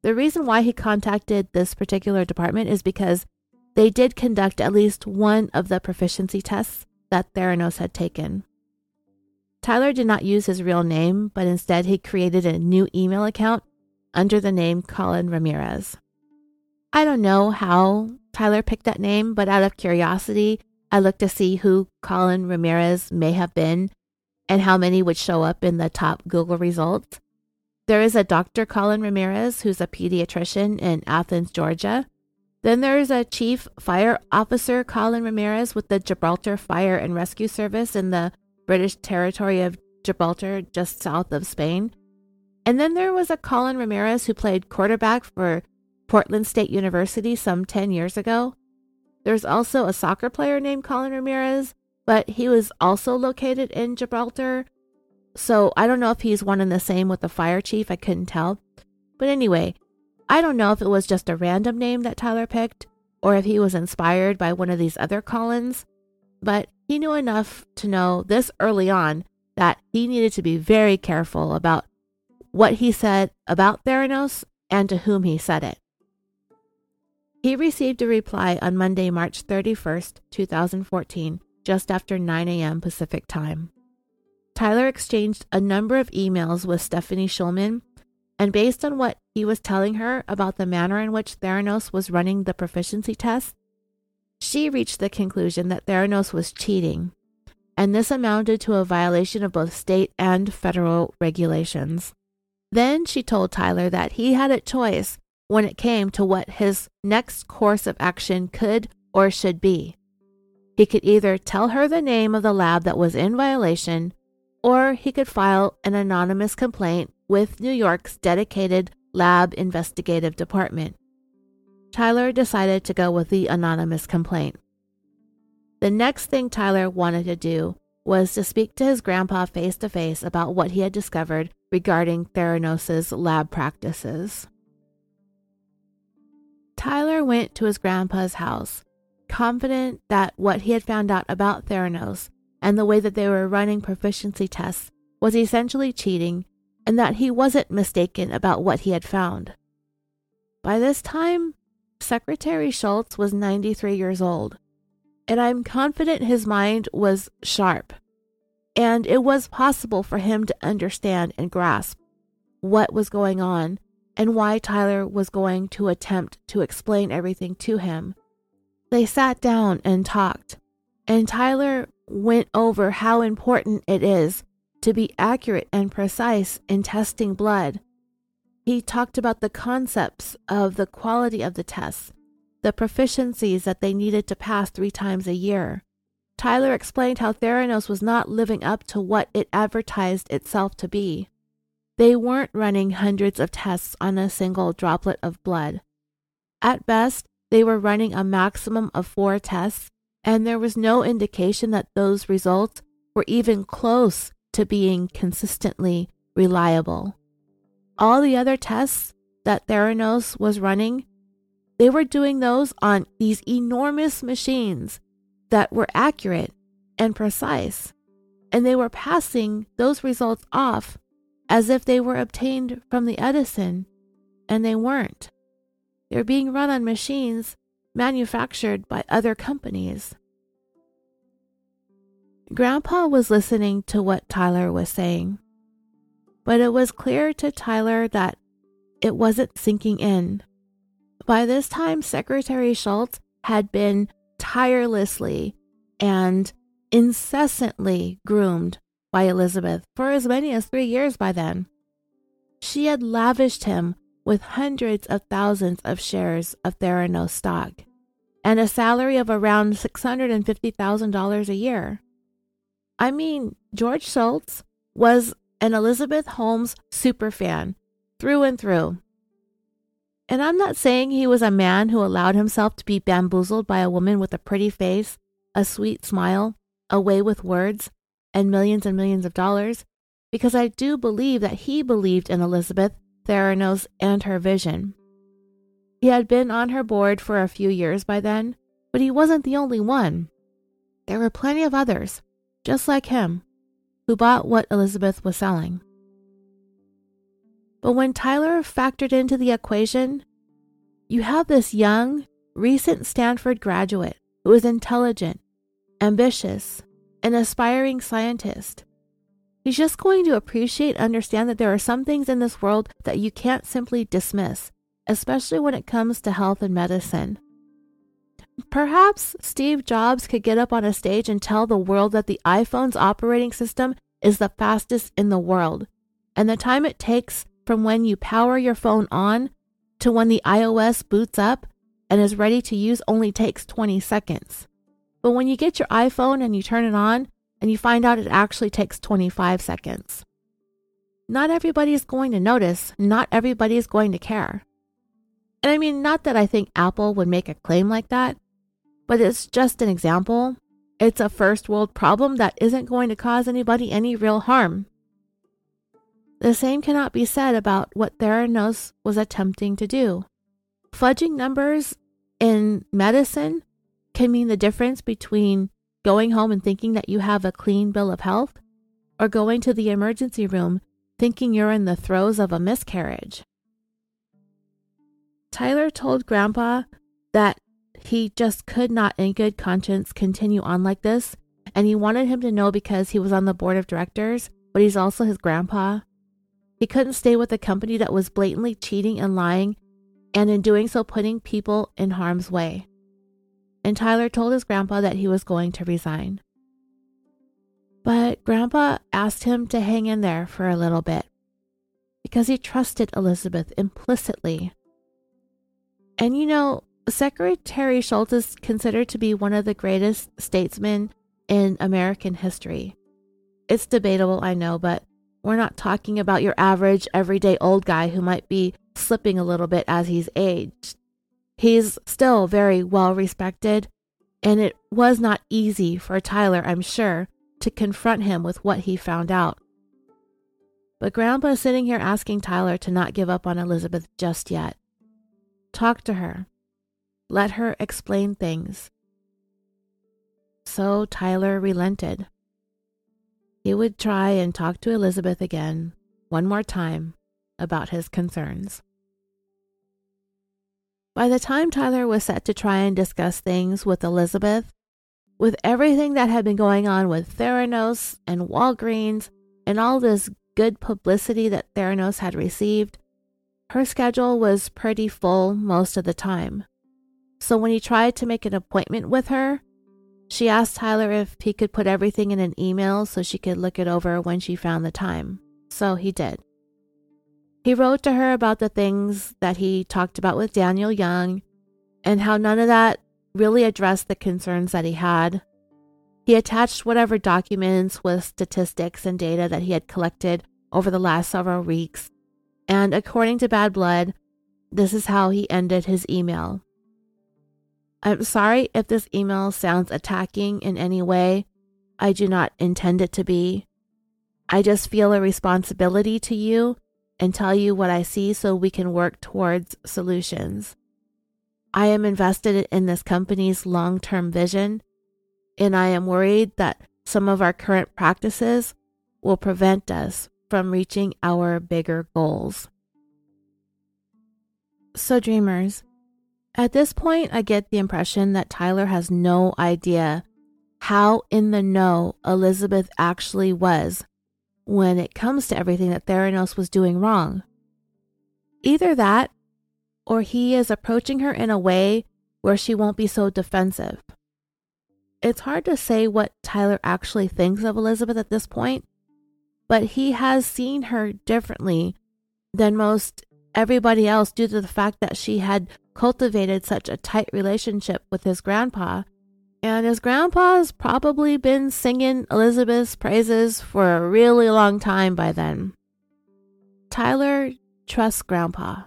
The reason why he contacted this particular department is because they did conduct at least one of the proficiency tests that Theranos had taken. Tyler did not use his real name, but instead he created a new email account under the name Colin Ramirez. I don't know how Tyler picked that name, but out of curiosity, I looked to see who Colin Ramirez may have been and how many would show up in the top Google results. There is a Dr. Colin Ramirez who's a pediatrician in Athens, Georgia, Then there's a chief fire officer, Colin Ramirez, with the Gibraltar Fire and Rescue Service in the British territory of Gibraltar, just south of Spain. And then there was a Colin Ramirez who played quarterback for Portland State University some 10 years ago. There's also a soccer player named Colin Ramirez, but he was also located in Gibraltar. So I don't know if he's one and the same with the fire chief. I couldn't tell. But anyway, I don't know if it was just a random name that Tyler picked or if he was inspired by one of these other Collins, but he knew enough to know this early on that he needed to be very careful about what he said about Theranos and to whom he said it. He received a reply on Monday, March 31st, 2014, just after 9 a.m. Pacific time. Tyler exchanged a number of emails with Stephanie Schulman, and based on what he was telling her about the manner in which Theranos was running the proficiency test, she reached the conclusion that Theranos was cheating, and this amounted to a violation of both state and federal regulations. Then she told Tyler that he had a choice when it came to what his next course of action could or should be. He could either tell her the name of the lab that was in violation, or he could file an anonymous complaint with New York's dedicated Lab Investigative Department. Tyler decided to go with the anonymous complaint. The next thing Tyler wanted to do was to speak to his grandpa face to face about what he had discovered regarding Theranos' lab practices. Tyler went to his grandpa's house, confident that what he had found out about Theranos and the way that they were running proficiency tests was essentially cheating and that he wasn't mistaken about what he had found. By this time, Secretary Shultz was 93 years old, and I'm confident his mind was sharp, and it was possible for him to understand and grasp what was going on and why Tyler was going to attempt to explain everything to him. They sat down and talked, and Tyler went over how important it is to be accurate and precise in testing blood. He talked about the concepts of the quality of the tests, the proficiencies that they needed to pass three times a year. Tyler explained how Theranos was not living up to what it advertised itself to be. They weren't running hundreds of tests on a single droplet of blood. At best, they were running a maximum of four tests, and there was no indication that those results were even close to being consistently reliable. All the other tests that Theranos was running, they were doing those on these enormous machines that were accurate and precise, and they were passing those results off as if they were obtained from the Edison, and they weren't. They're being run on machines manufactured by other companies. Grandpa was listening to what Tyler was saying, but it was clear to Tyler that it wasn't sinking in. By this time, Secretary Shultz had been tirelessly and incessantly groomed by Elizabeth for as many as three years by then. She had lavished him with hundreds of thousands of shares of Theranos stock and a salary of around $650,000 a year. I mean, George Shultz was an Elizabeth Holmes superfan through and through. And I'm not saying he was a man who allowed himself to be bamboozled by a woman with a pretty face, a sweet smile, a way with words, and millions and millions of dollars, because I do believe that he believed in Elizabeth Theranos and her vision. He had been on her board for a few years by then, but he wasn't the only one. There were plenty of others just like him, who bought what Elizabeth was selling. But when Tyler factored into the equation, you have this young, recent Stanford graduate who is intelligent, ambitious, an aspiring scientist. He's just going to appreciate understand that there are some things in this world that you can't simply dismiss, especially when it comes to health and medicine. Perhaps Steve Jobs could get up on a stage and tell the world that the iPhone's operating system is the fastest in the world, and the time it takes from when you power your phone on to when the iOS boots up and is ready to use only takes 20 seconds. But when you get your iPhone and you turn it on and you find out it actually takes 25 seconds. Not everybody is going to notice, not everybody is going to care. And I mean, not that I think Apple would make a claim like that, but it's just an example. It's a first world problem that isn't going to cause anybody any real harm. The same cannot be said about what Theranos was attempting to do. Fudging numbers in medicine can mean the difference between going home and thinking that you have a clean bill of health or going to the emergency room thinking you're in the throes of a miscarriage. Tyler told Grandpa that he just could not, in good conscience, continue on like this, and he wanted him to know because he was on the board of directors, but he's also his grandpa. He couldn't stay with a company that was blatantly cheating and lying, and in doing so, putting people in harm's way. And Tyler told his grandpa that he was going to resign. But Grandpa asked him to hang in there for a little bit because he trusted Elizabeth implicitly and you know, Secretary Shultz is considered to be one of the greatest statesmen in American history. It's debatable, I know, but we're not talking about your average, everyday old guy who might be slipping a little bit as he's aged. He's still very well respected, and it was not easy for Tyler, I'm sure, to confront him with what he found out. But Grandpa is sitting here asking Tyler to not give up on Elizabeth just yet. Talk to her. Let her explain things. So Tyler relented. He would try and talk to Elizabeth again, one more time, about his concerns. By the time Tyler was set to try and discuss things with Elizabeth, with everything that had been going on with Theranos and Walgreens and all this good publicity that Theranos had received, her schedule was pretty full most of the time. So when he tried to make an appointment with her, she asked Tyler if he could put everything in an email so she could look it over when she found the time. So he did. He wrote to her about the things that he talked about with Daniel Young and how none of that really addressed the concerns that he had. He attached whatever documents with statistics and data that he had collected over the last several weeks and according to Bad Blood, this is how he ended his email. I'm sorry if this email sounds attacking in any way. I do not intend it to be. I just feel a responsibility to you and tell you what I see so we can work towards solutions. I am invested in this company's long term vision, and I am worried that some of our current practices will prevent us from reaching our bigger goals. So, dreamers, at this point, I get the impression that Tyler has no idea how in the know Elizabeth actually was when it comes to everything that Theranos was doing wrong. Either that, or he is approaching her in a way where she won't be so defensive. It's hard to say what Tyler actually thinks of Elizabeth at this point, but he has seen her differently than most everybody else due to the fact that she had cultivated such a tight relationship with his grandpa. And his grandpa's probably been singing Elizabeth's praises for a really long time by then. Tyler trusts grandpa.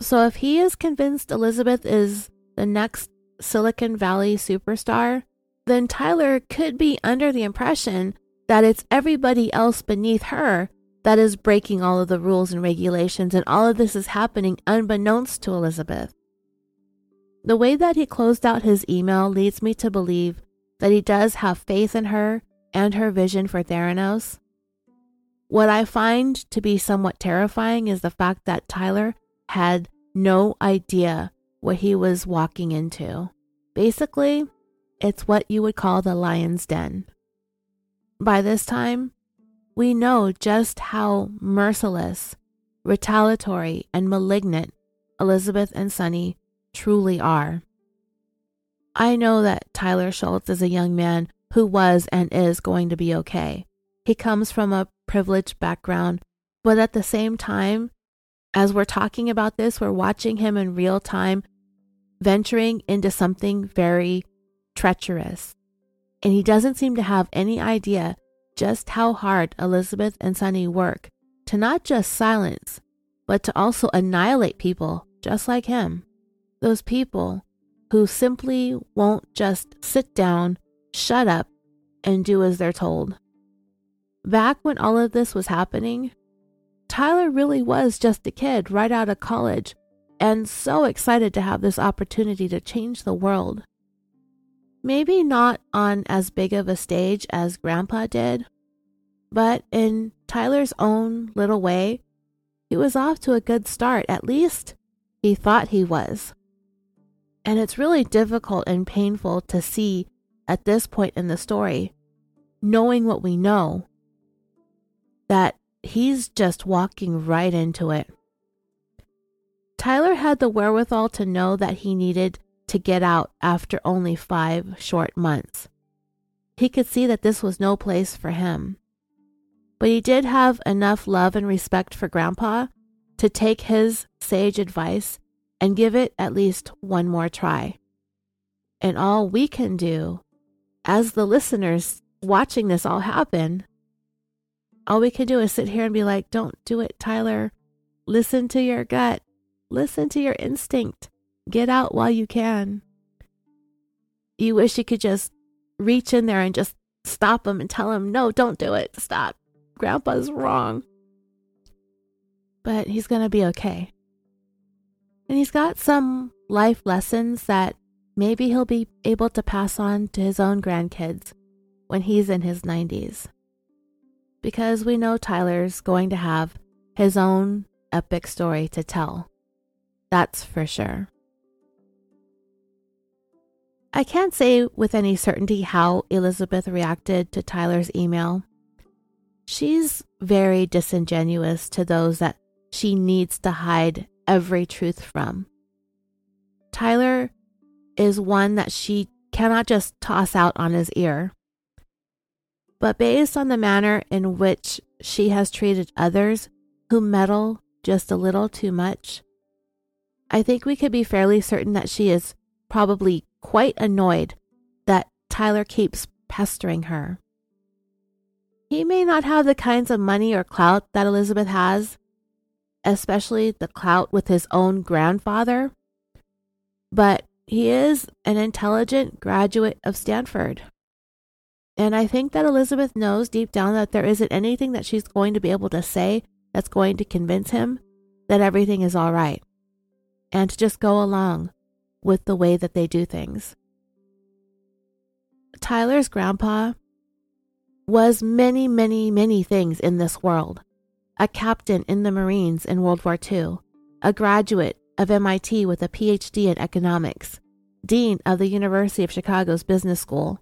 So if he is convinced Elizabeth is the next Silicon Valley superstar, then Tyler could be under the impression that it's everybody else beneath her that is breaking all of the rules and regulations, and all of this is happening unbeknownst to Elizabeth. The way that he closed out his email leads me to believe that he does have faith in her and her vision for Theranos. What I find to be somewhat terrifying is the fact that Tyler had no idea what he was walking into. Basically, it's what you would call the lion's den. By this time, we know just how merciless, retaliatory, and malignant Elizabeth and Sunny truly are. I know that Tyler Shultz is a young man who was and is going to be okay. He comes from a privileged background, but at the same time, as we're talking about this, we're watching him in real time venturing into something very treacherous. And he doesn't seem to have any idea just how hard Elizabeth and Sunny work to not just silence, but to also annihilate people just like him. Those people who simply won't just sit down, shut up, and do as they're told. Back when all of this was happening, Tyler really was just a kid right out of college and so excited to have this opportunity to change the world. Maybe not on as big of a stage as Grandpa did, but in Tyler's own little way, he was off to a good start. At least he thought he was. And it's really difficult and painful to see at this point in the story, knowing what we know, that he's just walking right into it. Tyler had the wherewithal to know that he needed to get out after only five short months. He could see that this was no place for him. But he did have enough love and respect for Grandpa to take his sage advice and give it at least one more try. And all we can do, as the listeners watching this all happen, all we can do is sit here and be like, don't do it, Tyler. Listen to your gut. Listen to your instinct. Get out while you can. You wish you could just reach in there and just stop him and tell him, no, don't do it. Stop. Grandpa's wrong. But he's going to be okay. And he's got some life lessons that maybe he'll be able to pass on to his own grandkids when he's in his 90s because we know Tyler's going to have his own epic story to tell. That's for sure. I can't say with any certainty how Elizabeth reacted to Tyler's email. She's very disingenuous to those that she needs to hide every truth from. Tyler is one that she cannot just toss out on his ear. But based on the manner in which she has treated others who meddle just a little too much, I think we could be fairly certain that she is probably quite annoyed that Tyler keeps pestering her. He may not have the kinds of money or clout that Elizabeth has, especially the clout with his own grandfather, but he is an intelligent graduate of Stanford. And I think that Elizabeth knows deep down that there isn't anything that she's going to be able to say that's going to convince him that everything is all right and to just go along with the way that they do things. Tyler's grandpa was many, many, many things in this world a captain in the Marines in World War II, a graduate of MIT with a PhD in economics, dean of the University of Chicago's Business School,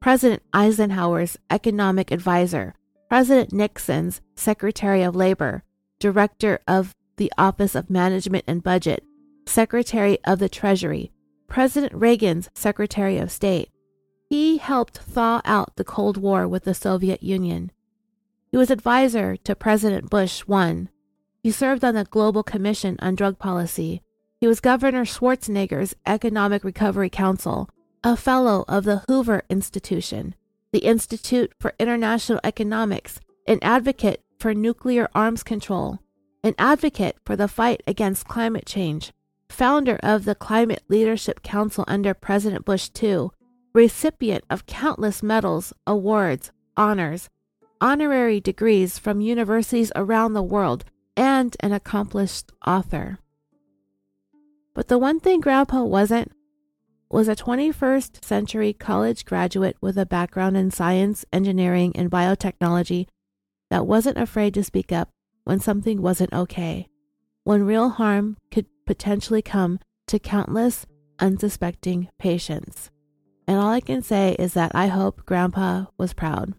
President Eisenhower's economic advisor, President Nixon's Secretary of Labor, Director of the Office of Management and Budget, Secretary of the Treasury, President Reagan's Secretary of State. He helped thaw out the Cold War with the Soviet Union. He was advisor to President Bush I. He served on the Global Commission on Drug Policy. He was Governor Schwarzenegger's Economic Recovery Council a fellow of the Hoover Institution, the Institute for International Economics, an advocate for nuclear arms control, an advocate for the fight against climate change, founder of the Climate Leadership Council under President Bush II, recipient of countless medals, awards, honors, honorary degrees from universities around the world, and an accomplished author. But the one thing Grandpa wasn't was a 21st century college graduate with a background in science, engineering, and biotechnology that wasn't afraid to speak up when something wasn't okay, when real harm could potentially come to countless unsuspecting patients. And all I can say is that I hope Grandpa was proud.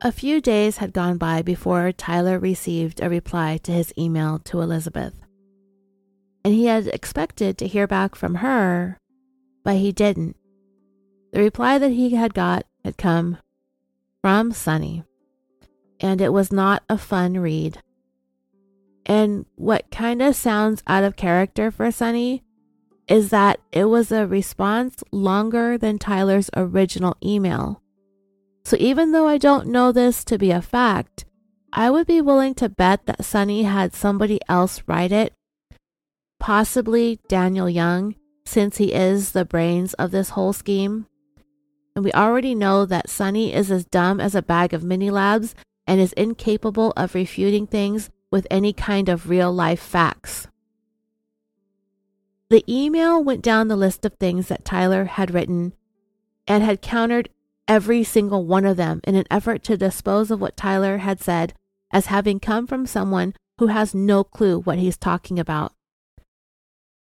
A few days had gone by before Tyler received a reply to his email to Elizabeth and he had expected to hear back from her, but he didn't. The reply that he had got had come from Sunny, and it was not a fun read. And what kind of sounds out of character for Sunny is that it was a response longer than Tyler's original email. So even though I don't know this to be a fact, I would be willing to bet that Sunny had somebody else write it, possibly Daniel Young, since he is the brains of this whole scheme. And we already know that Sunny is as dumb as a bag of mini labs and is incapable of refuting things with any kind of real life facts. The email went down the list of things that Tyler had written and had countered every single one of them in an effort to dispose of what Tyler had said as having come from someone who has no clue what he's talking about.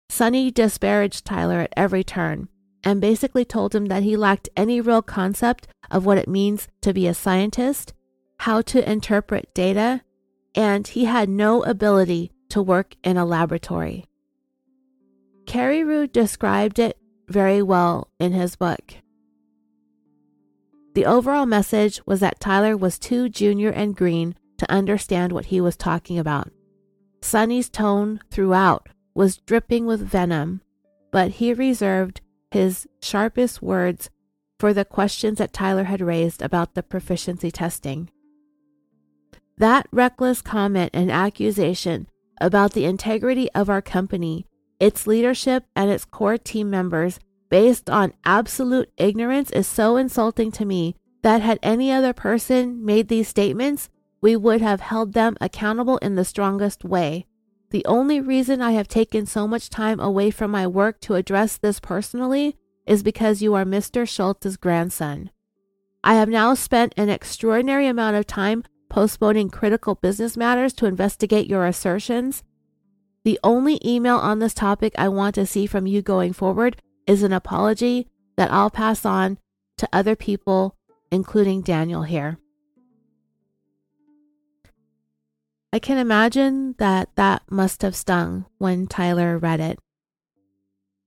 Sunny disparaged Tyler at every turn and basically told him that he lacked any real concept of what it means to be a scientist, how to interpret data, and he had no ability to work in a laboratory. Carreyrou described it very well in his book. The overall message was that Tyler was too junior and green to understand what he was talking about. Sunny's tone throughout was dripping with venom, but he reserved his sharpest words for the questions that Tyler had raised about the proficiency testing. That reckless comment and accusation about the integrity of our company its leadership, and its core team members based on absolute ignorance is so insulting to me that had any other person made these statements, we would have held them accountable in the strongest way. The only reason I have taken so much time away from my work to address this personally is because you are Mr. Shultz's grandson. I have now spent an extraordinary amount of time postponing critical business matters to investigate your assertions the only email on this topic I want to see from you going forward is an apology that I'll pass on to other people, including Daniel here. I can imagine that that must have stung when Tyler read it.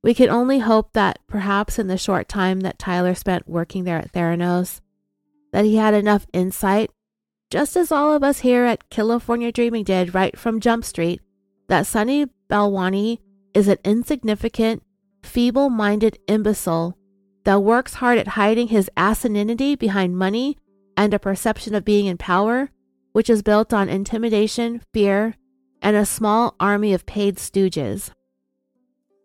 We can only hope that perhaps in the short time that Tyler spent working there at Theranos, that he had enough insight, just as all of us here at California Dreaming did right from Jump Street, that Sunny Balwani is an insignificant, feeble minded imbecile that works hard at hiding his asininity behind money and a perception of being in power, which is built on intimidation, fear, and a small army of paid stooges.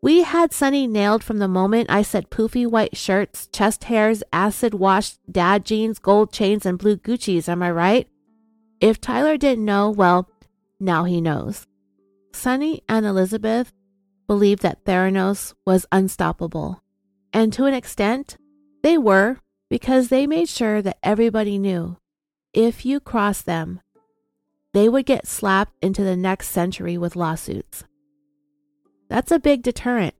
We had Sunny nailed from the moment I said poofy white shirts, chest hairs, acid washed dad jeans, gold chains, and blue Gucci's, am I right? If Tyler didn't know, well, now he knows. Sunny and Elizabeth believed that Theranos was unstoppable. And to an extent, they were because they made sure that everybody knew if you crossed them, they would get slapped into the next century with lawsuits. That's a big deterrent,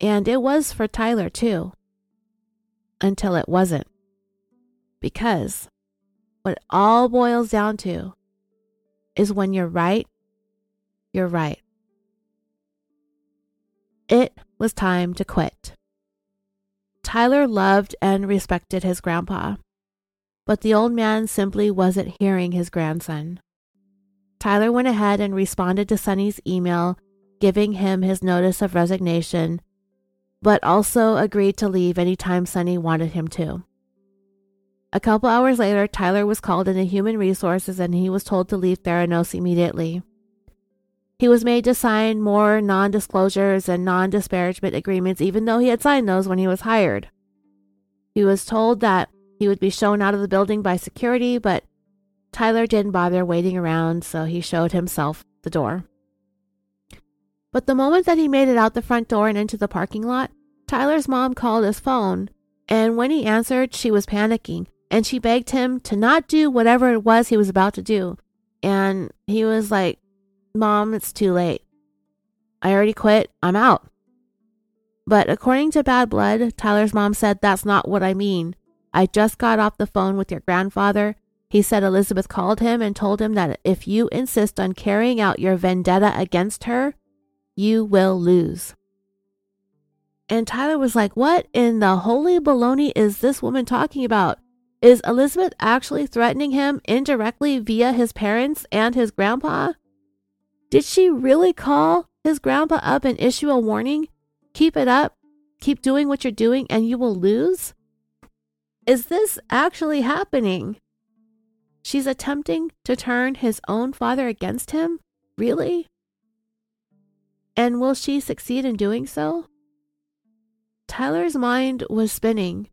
and it was for Tyler too. Until it wasn't. Because what it all boils down to is when you're right, you're right. It was time to quit. Tyler loved and respected his grandpa, but the old man simply wasn't hearing his grandson. Tyler went ahead and responded to Sunny's email, giving him his notice of resignation, but also agreed to leave anytime Sunny wanted him to. A couple hours later, Tyler was called into Human Resources and he was told to leave Theranos immediately. He was made to sign more non disclosures and non disparagement agreements, even though he had signed those when he was hired. He was told that he would be shown out of the building by security, but Tyler didn't bother waiting around, so he showed himself the door. But the moment that he made it out the front door and into the parking lot, Tyler's mom called his phone, and when he answered, she was panicking, and she begged him to not do whatever it was he was about to do. And he was like, Mom, it's too late. I already quit. I'm out. But according to Bad Blood, Tyler's mom said, That's not what I mean. I just got off the phone with your grandfather. He said Elizabeth called him and told him that if you insist on carrying out your vendetta against her, you will lose. And Tyler was like, What in the holy baloney is this woman talking about? Is Elizabeth actually threatening him indirectly via his parents and his grandpa? Did she really call his grandpa up and issue a warning? Keep it up, keep doing what you're doing, and you will lose? Is this actually happening? She's attempting to turn his own father against him? Really? And will she succeed in doing so? Tyler's mind was spinning.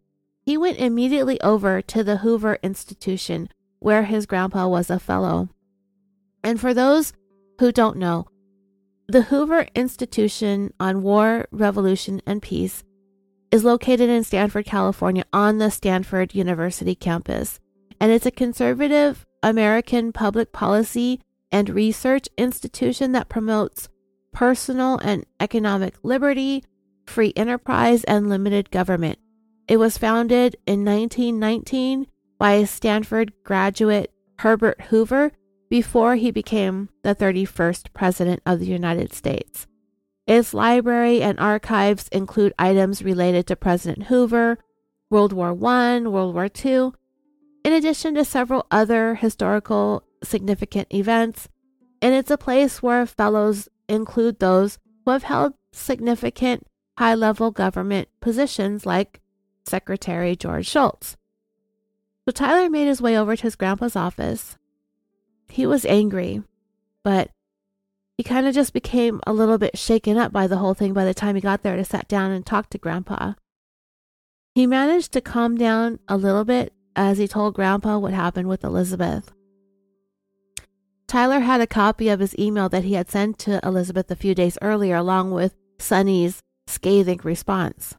He went immediately over to the Hoover Institution, where his grandpa was a fellow. And for those who don't know, the Hoover Institution on War, Revolution, and Peace is located in Stanford, California, on the Stanford University campus. And it's a conservative American public policy and research institution that promotes personal and economic liberty, free enterprise, and limited government. It was founded in 1919 by a Stanford graduate Herbert Hoover before he became the 31st President of the United States. Its library and archives include items related to President Hoover, World War I, World War II, in addition to several other historical significant events, and it's a place where fellows include those who have held significant high level government positions like Secretary George Shultz. So Tyler made his way over to his grandpa's office. He was angry, but he kind of just became a little bit shaken up by the whole thing by the time he got there to sat down and talk to grandpa. He managed to calm down a little bit as he told grandpa what happened with Elizabeth. Tyler had a copy of his email that he had sent to Elizabeth a few days earlier, along with Sonny's scathing response.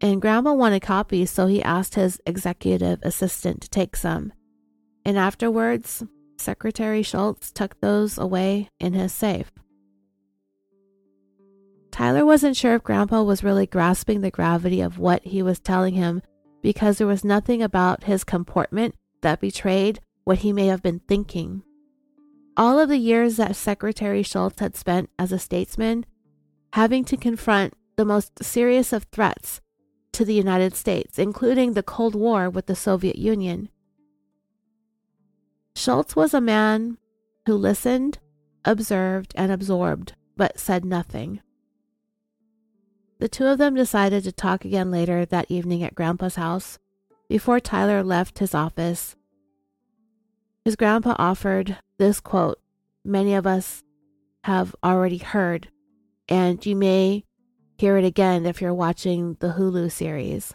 And Grandma wanted copies, so he asked his executive assistant to take some. And afterwards, Secretary Shultz tucked those away in his safe. Tyler wasn't sure if Grandpa was really grasping the gravity of what he was telling him because there was nothing about his comportment that betrayed what he may have been thinking. All of the years that Secretary Shultz had spent as a statesman, having to confront the most serious of threats to the United States, including the Cold War with the Soviet Union. Shultz was a man who listened, observed, and absorbed, but said nothing. The two of them decided to talk again later that evening at Grandpa's house before Tyler left his office. His grandpa offered this quote many of us have already heard, and you may hear it again if you're watching the Hulu series.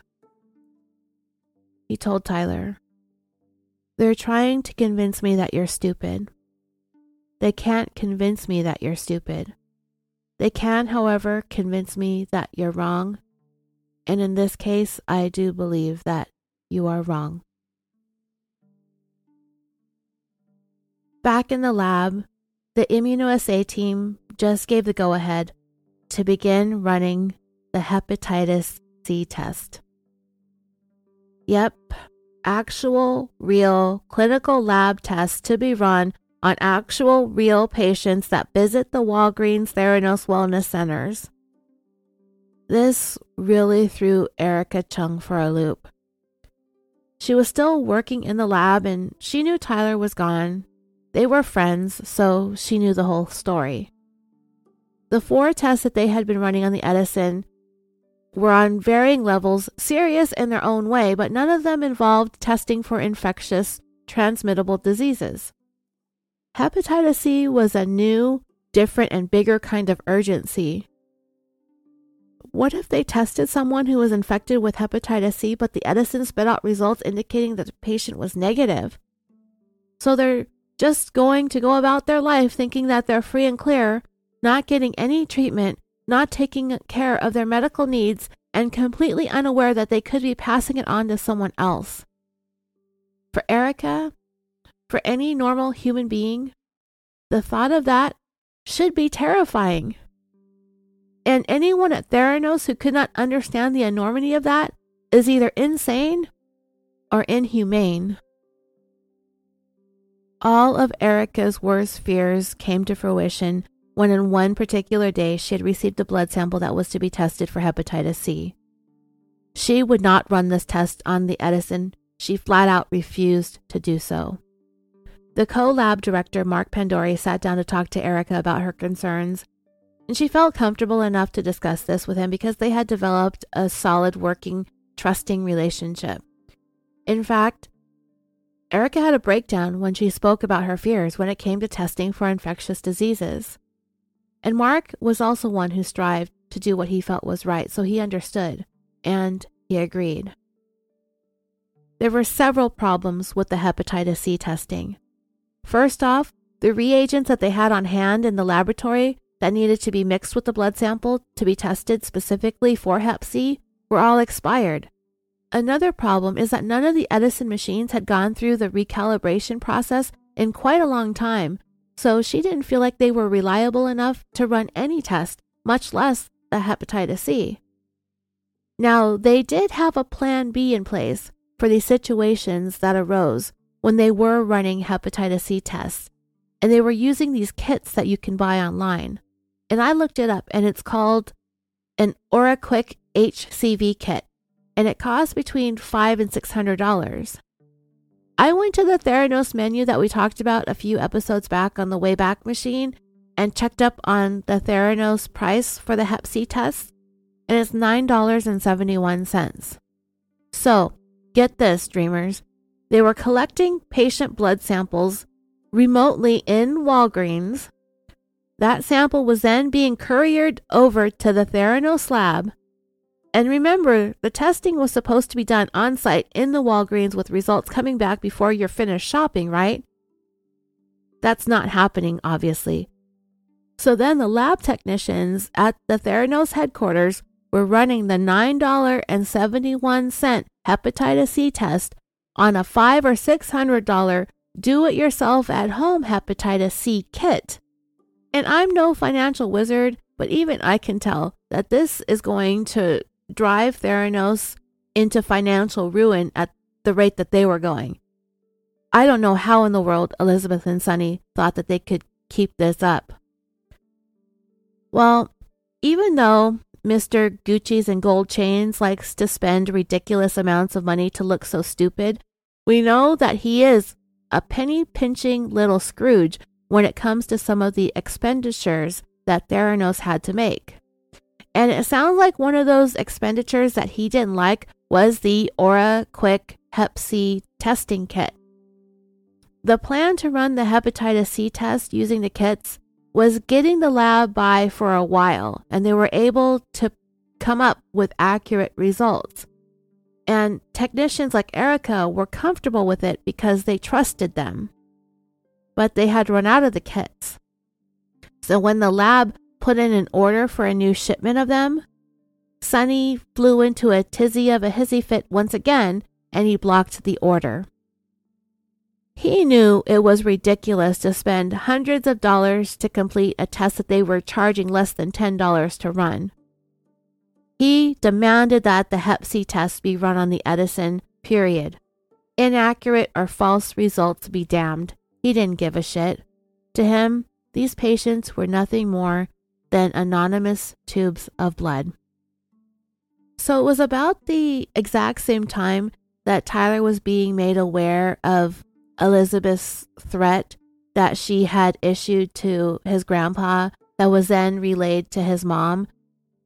He told Tyler, They're trying to convince me that you're stupid. They can't convince me that you're stupid. They can, however, convince me that you're wrong, and in this case, I do believe that you are wrong. Back in the lab, the immunoassay team just gave the go ahead to begin running the hepatitis C test. Yep, actual, real clinical lab tests to be run on actual real patients that visit the Walgreens Theranos Wellness Centers. This really threw Erica Cheung for a loop. She was still working in the lab and she knew Tyler was gone. They were friends, so she knew the whole story. The four tests that they had been running on the Edison were on varying levels, serious in their own way, but none of them involved testing for infectious, transmittable diseases. Hepatitis C was a new, different, and bigger kind of urgency. What if they tested someone who was infected with hepatitis C, but the Edison spit out results indicating that the patient was negative? So they're just going to go about their life thinking that they're free and clear, not getting any treatment, not taking care of their medical needs, and completely unaware that they could be passing it on to someone else. For Erica, for any normal human being, the thought of that should be terrifying. And anyone at Theranos who could not understand the enormity of that is either insane or inhumane. All of Erica's worst fears came to fruition when, in one particular day, she had received a blood sample that was to be tested for hepatitis C. She would not run this test on the Edison. She flat out refused to do so. the co lab director, Mark Pandori, sat down to talk to Erica about her concerns. And she felt comfortable enough to discuss this with him because they had developed a solid working, trusting relationship. In fact, Erica had a breakdown when she spoke about her fears when it came to testing for infectious diseases. And Mark was also one who strived to do what he felt was right, so he understood and he agreed. There were several problems with the hepatitis C testing. First off, the reagents that they had on hand in the laboratory that needed to be mixed with the blood sample to be tested specifically for Hep C were all expired. Another problem is that none of the Edison machines had gone through the recalibration process in quite a long time, so she didn't feel like they were reliable enough to run any test, much less the hepatitis C. Now, they did have a plan B in place for the situations that arose when they were running hepatitis C tests, and they were using these kits that you can buy online. And I looked it up, and it's called an OraQuick HCV kit, and it costs between five and six hundred dollars. I went to the Theranos menu that we talked about a few episodes back on the Wayback Machine and checked up on the Theranos price for the Hep C test, and it's $9.71. So, get this, dreamers. They were collecting patient blood samples remotely in Walgreens. That sample was then being couriered over to the Theranos lab. And remember, the testing was supposed to be done on site in the Walgreens with results coming back before you're finished shopping, right? That's not happening, obviously. So then the lab technicians at the Theranos headquarters were running the $9.71 hepatitis C test on a five or six hundred dollar do it yourself at home hepatitis C kit. And I'm no financial wizard, but even I can tell that this is going to drive Theranos into financial ruin at the rate that they were going. I don't know how in the world Elizabeth and Sunny thought that they could keep this up. Well, even though Mr. Gucci's and gold chains likes to spend ridiculous amounts of money to look so stupid, we know that he is a penny pinching little Scrooge when it comes to some of the expenditures that Theranos had to make. And it sounds like one of those expenditures that he didn't like was the OraQuick Hep C testing kit. The plan to run the hepatitis C test using the kits was getting the lab by for a while, and they were able to come up with accurate results. And technicians like Erica were comfortable with it because they trusted them. But they had run out of the kits. So when the lab put in an order for a new shipment of them, Sunny flew into a tizzy of a hissy fit once again and he blocked the order. He knew it was ridiculous to spend hundreds of dollars to complete a test that they were charging less than $10 to run. He demanded that the Hep C test be run on the Edison, period. Inaccurate or false results be damned. He didn't give a shit. To him, these patients were nothing more than anonymous tubes of blood. So it was about the exact same time that Tyler was being made aware of Elizabeth's threat that she had issued to his grandpa that was then relayed to his mom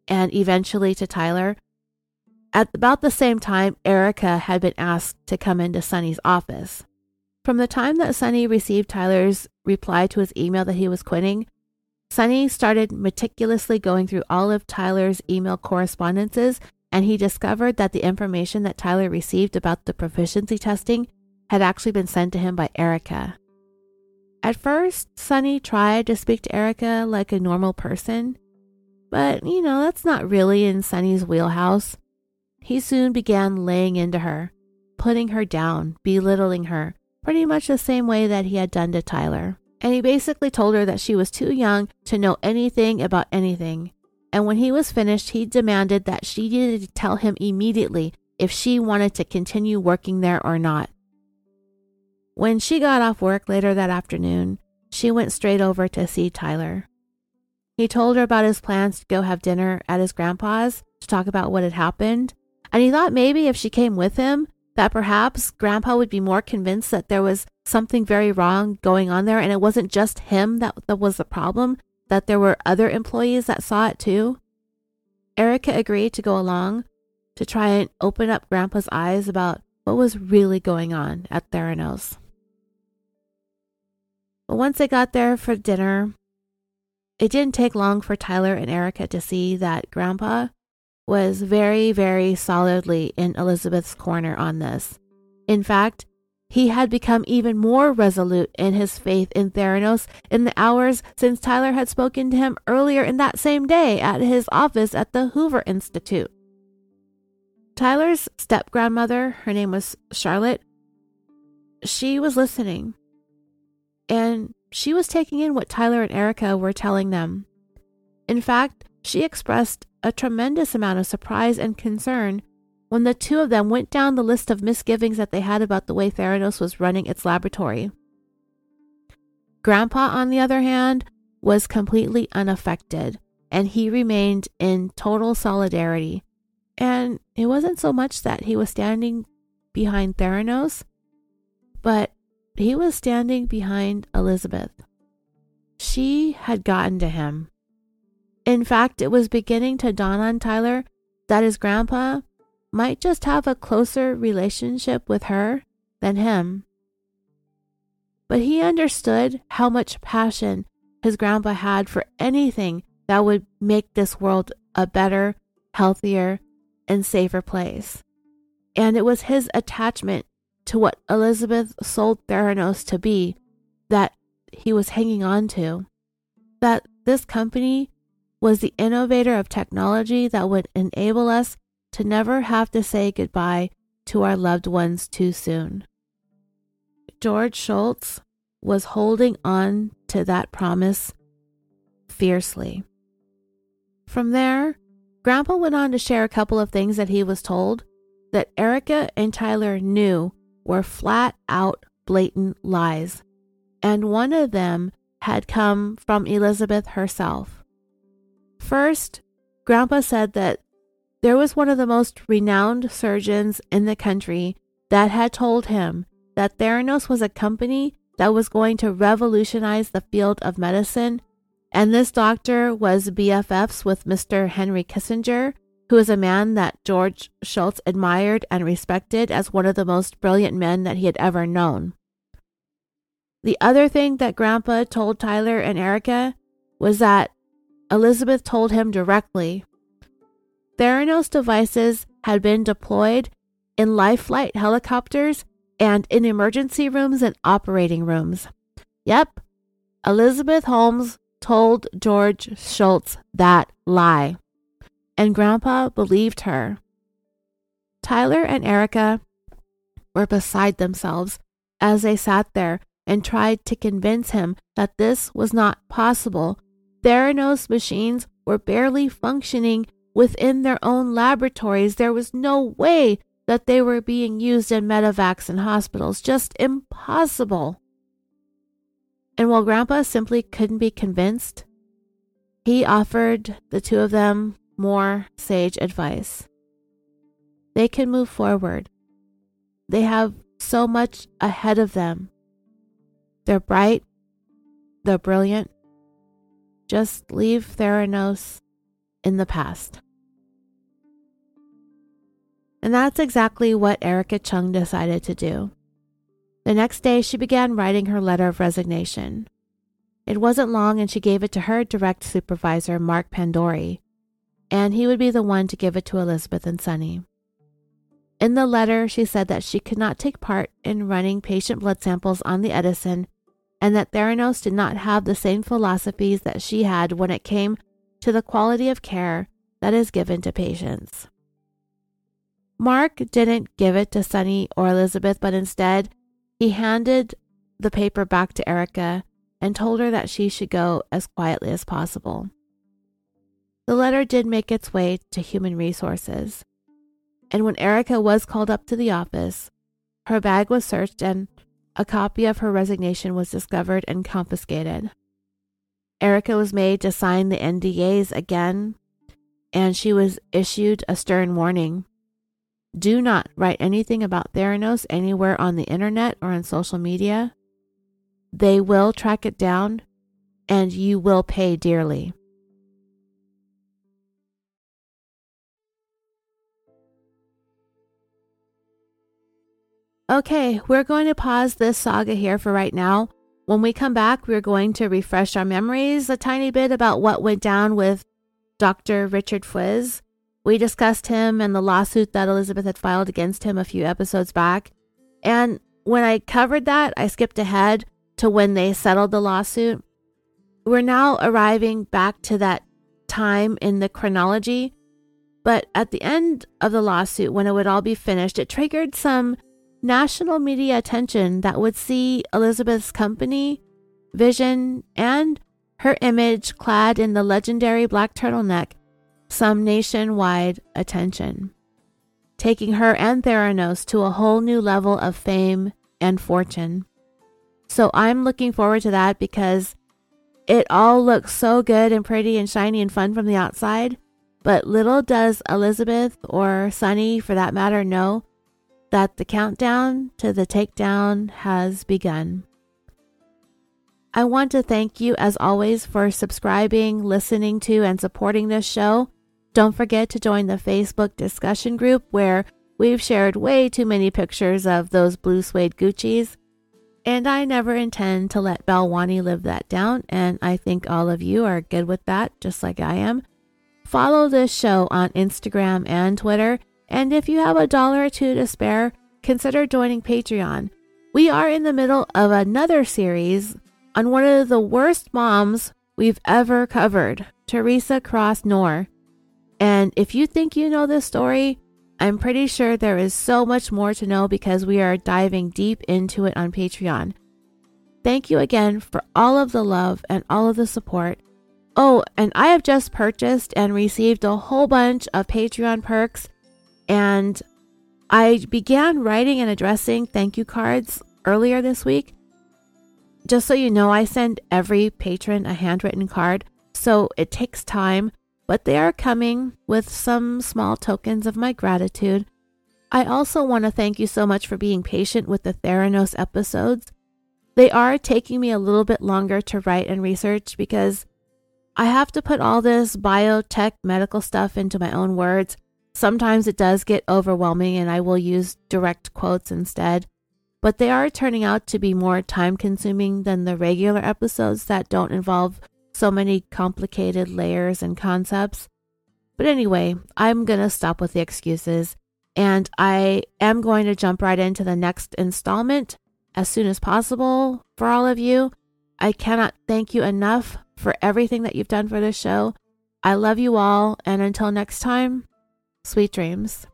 and eventually to Tyler. At about the same time, Erica had been asked to come into Sunny's office. From the time that Sunny received Tyler's reply to his email that he was quitting, Sunny started meticulously going through all of Tyler's email correspondences, and he discovered that the information that Tyler received about the proficiency testing had actually been sent to him by Erica. At first, Sunny tried to speak to Erica like a normal person, but you know, that's not really in Sunny's wheelhouse. He soon began laying into her, putting her down, belittling her, pretty much the same way that he had done to Tyler. And he basically told her that she was too young to know anything about anything. And when he was finished, he demanded that she needed to tell him immediately if she wanted to continue working there or not. When she got off work later that afternoon, she went straight over to see Tyler. He told her about his plans to go have dinner at his grandpa's to talk about what had happened, and he thought maybe if she came with him, that perhaps grandpa would be more convinced that there was something very wrong going on there and it wasn't just him that, that was the problem, that there were other employees that saw it too. Erica agreed to go along to try and open up Grandpa's eyes about what was really going on at Theranos. But once they got there for dinner, it didn't take long for Tyler and Erica to see that Grandpa was very, very solidly in Elizabeth's corner on this. In fact, he had become even more resolute in his faith in Theranos in the hours since Tyler had spoken to him earlier in that same day at his office at the Hoover Institute. Tyler's step grandmother, her name was Charlotte, she was listening and she was taking in what Tyler and Erica were telling them. In fact, she expressed a tremendous amount of surprise and concern when the two of them went down the list of misgivings that they had about the way Theranos was running its laboratory. Grandpa, on the other hand, was completely unaffected, and he remained in total solidarity and it wasn't so much that he was standing behind Theranos, but he was standing behind Elizabeth. She had gotten to him. In fact, it was beginning to dawn on Tyler that his grandpa might just have a closer relationship with her than him. But he understood how much passion his grandpa had for anything that would make this world a better, healthier, and safer place. And it was his attachment to what Elizabeth sold Theranos to be that he was hanging on to. That this company was the innovator of technology that would enable us to never have to say goodbye to our loved ones too soon. George Shultz was holding on to that promise fiercely. From there, Grandpa went on to share a couple of things that he was told that Erica and Tyler knew were flat out blatant lies, and one of them had come from Elizabeth herself. First, Grandpa said that there was one of the most renowned surgeons in the country that had told him that Theranos was a company that was going to revolutionize the field of medicine and this doctor was BFFs with Mr. Henry Kissinger, who is a man that George Shultz admired and respected as one of the most brilliant men that he had ever known. The other thing that Grandpa told Tyler and Erica was that Elizabeth told him directly Theranos devices had been deployed in life flight helicopters and in emergency rooms and operating rooms. Yep, Elizabeth Holmes told George Shultz that lie, and Grandpa believed her. Tyler and Erica were beside themselves as they sat there and tried to convince him that this was not possible. Theranos machines were barely functioning within their own laboratories. There was no way that they were being used in medevacs and hospitals. Just impossible. And while Grandpa simply couldn't be convinced, he offered the two of them more sage advice. They can move forward. They have so much ahead of them. They're bright, they're brilliant. Just leave Theranos in the past. And that's exactly what Erica Cheung decided to do. The next day, she began writing her letter of resignation. It wasn't long, and she gave it to her direct supervisor, Mark Pandori, and he would be the one to give it to Elizabeth and Sunny. In the letter, she said that she could not take part in running patient blood samples on the Edison and that Theranos did not have the same philosophies that she had when it came to the quality of care that is given to patients. Mark didn't give it to Sunny or Elizabeth, but instead he handed the paper back to Erica and told her that she should go as quietly as possible. The letter did make its way to human resources, and when Erica was called up to the office, her bag was searched and a copy of her resignation was discovered and confiscated. Erica was made to sign the NDAs again, and she was issued a stern warning Do not write anything about Theranos anywhere on the internet or on social media. They will track it down and you will pay dearly. Okay, we're going to pause this saga here for right now. When we come back, we're going to refresh our memories a tiny bit about what went down with Dr. Richard Fuisz. We discussed him and the lawsuit that Elizabeth had filed against him a few episodes back. And when I covered that, I skipped ahead to when they settled the lawsuit. We're now arriving back to that time in the chronology. But at the end of the lawsuit, when it would all be finished, it triggered some national media attention that would see Elizabeth's company, vision, and her image clad in the legendary black turtleneck some nationwide attention, taking her and Theranos to a whole new level of fame and fortune. So I'm looking forward to that because it all looks so good and pretty and shiny and fun from the outside. But little does Elizabeth or Sunny, for that matter, know that the countdown to the takedown has begun. I want to thank you, as always, for subscribing, listening to, and supporting this show. Don't forget to join the Facebook discussion group where we've shared way too many pictures of those blue suede Gucci's. And I never intend to let Balwani live that down, and I think all of you are good with that, just like I am. Follow this show on Instagram and Twitter and if you have a dollar or two to spare, consider joining Patreon. We are in the middle of another series on one of the worst moms we've ever covered, Teresa Cross Knorr. And if you think you know this story, I'm pretty sure there is so much more to know because we are diving deep into it on Patreon. Thank you again for all of the love and all of the support. Oh, and I have just purchased and received a whole bunch of Patreon perks and I began writing and addressing thank you cards earlier this week. Just so you know, I send every patron a handwritten card, so it takes time, but they are coming with some small tokens of my gratitude. I also want to thank you so much for being patient with the Theranos episodes. They are taking me a little bit longer to write and research because I have to put all this biotech medical stuff into my own words Sometimes it does get overwhelming and I will use direct quotes instead, but they are turning out to be more time consuming than the regular episodes that don't involve so many complicated layers and concepts. But anyway, I'm going to stop with the excuses and I am going to jump right into the next installment as soon as possible for all of you. I cannot thank you enough for everything that you've done for this show. I love you all, and until next time, Sweet dreams.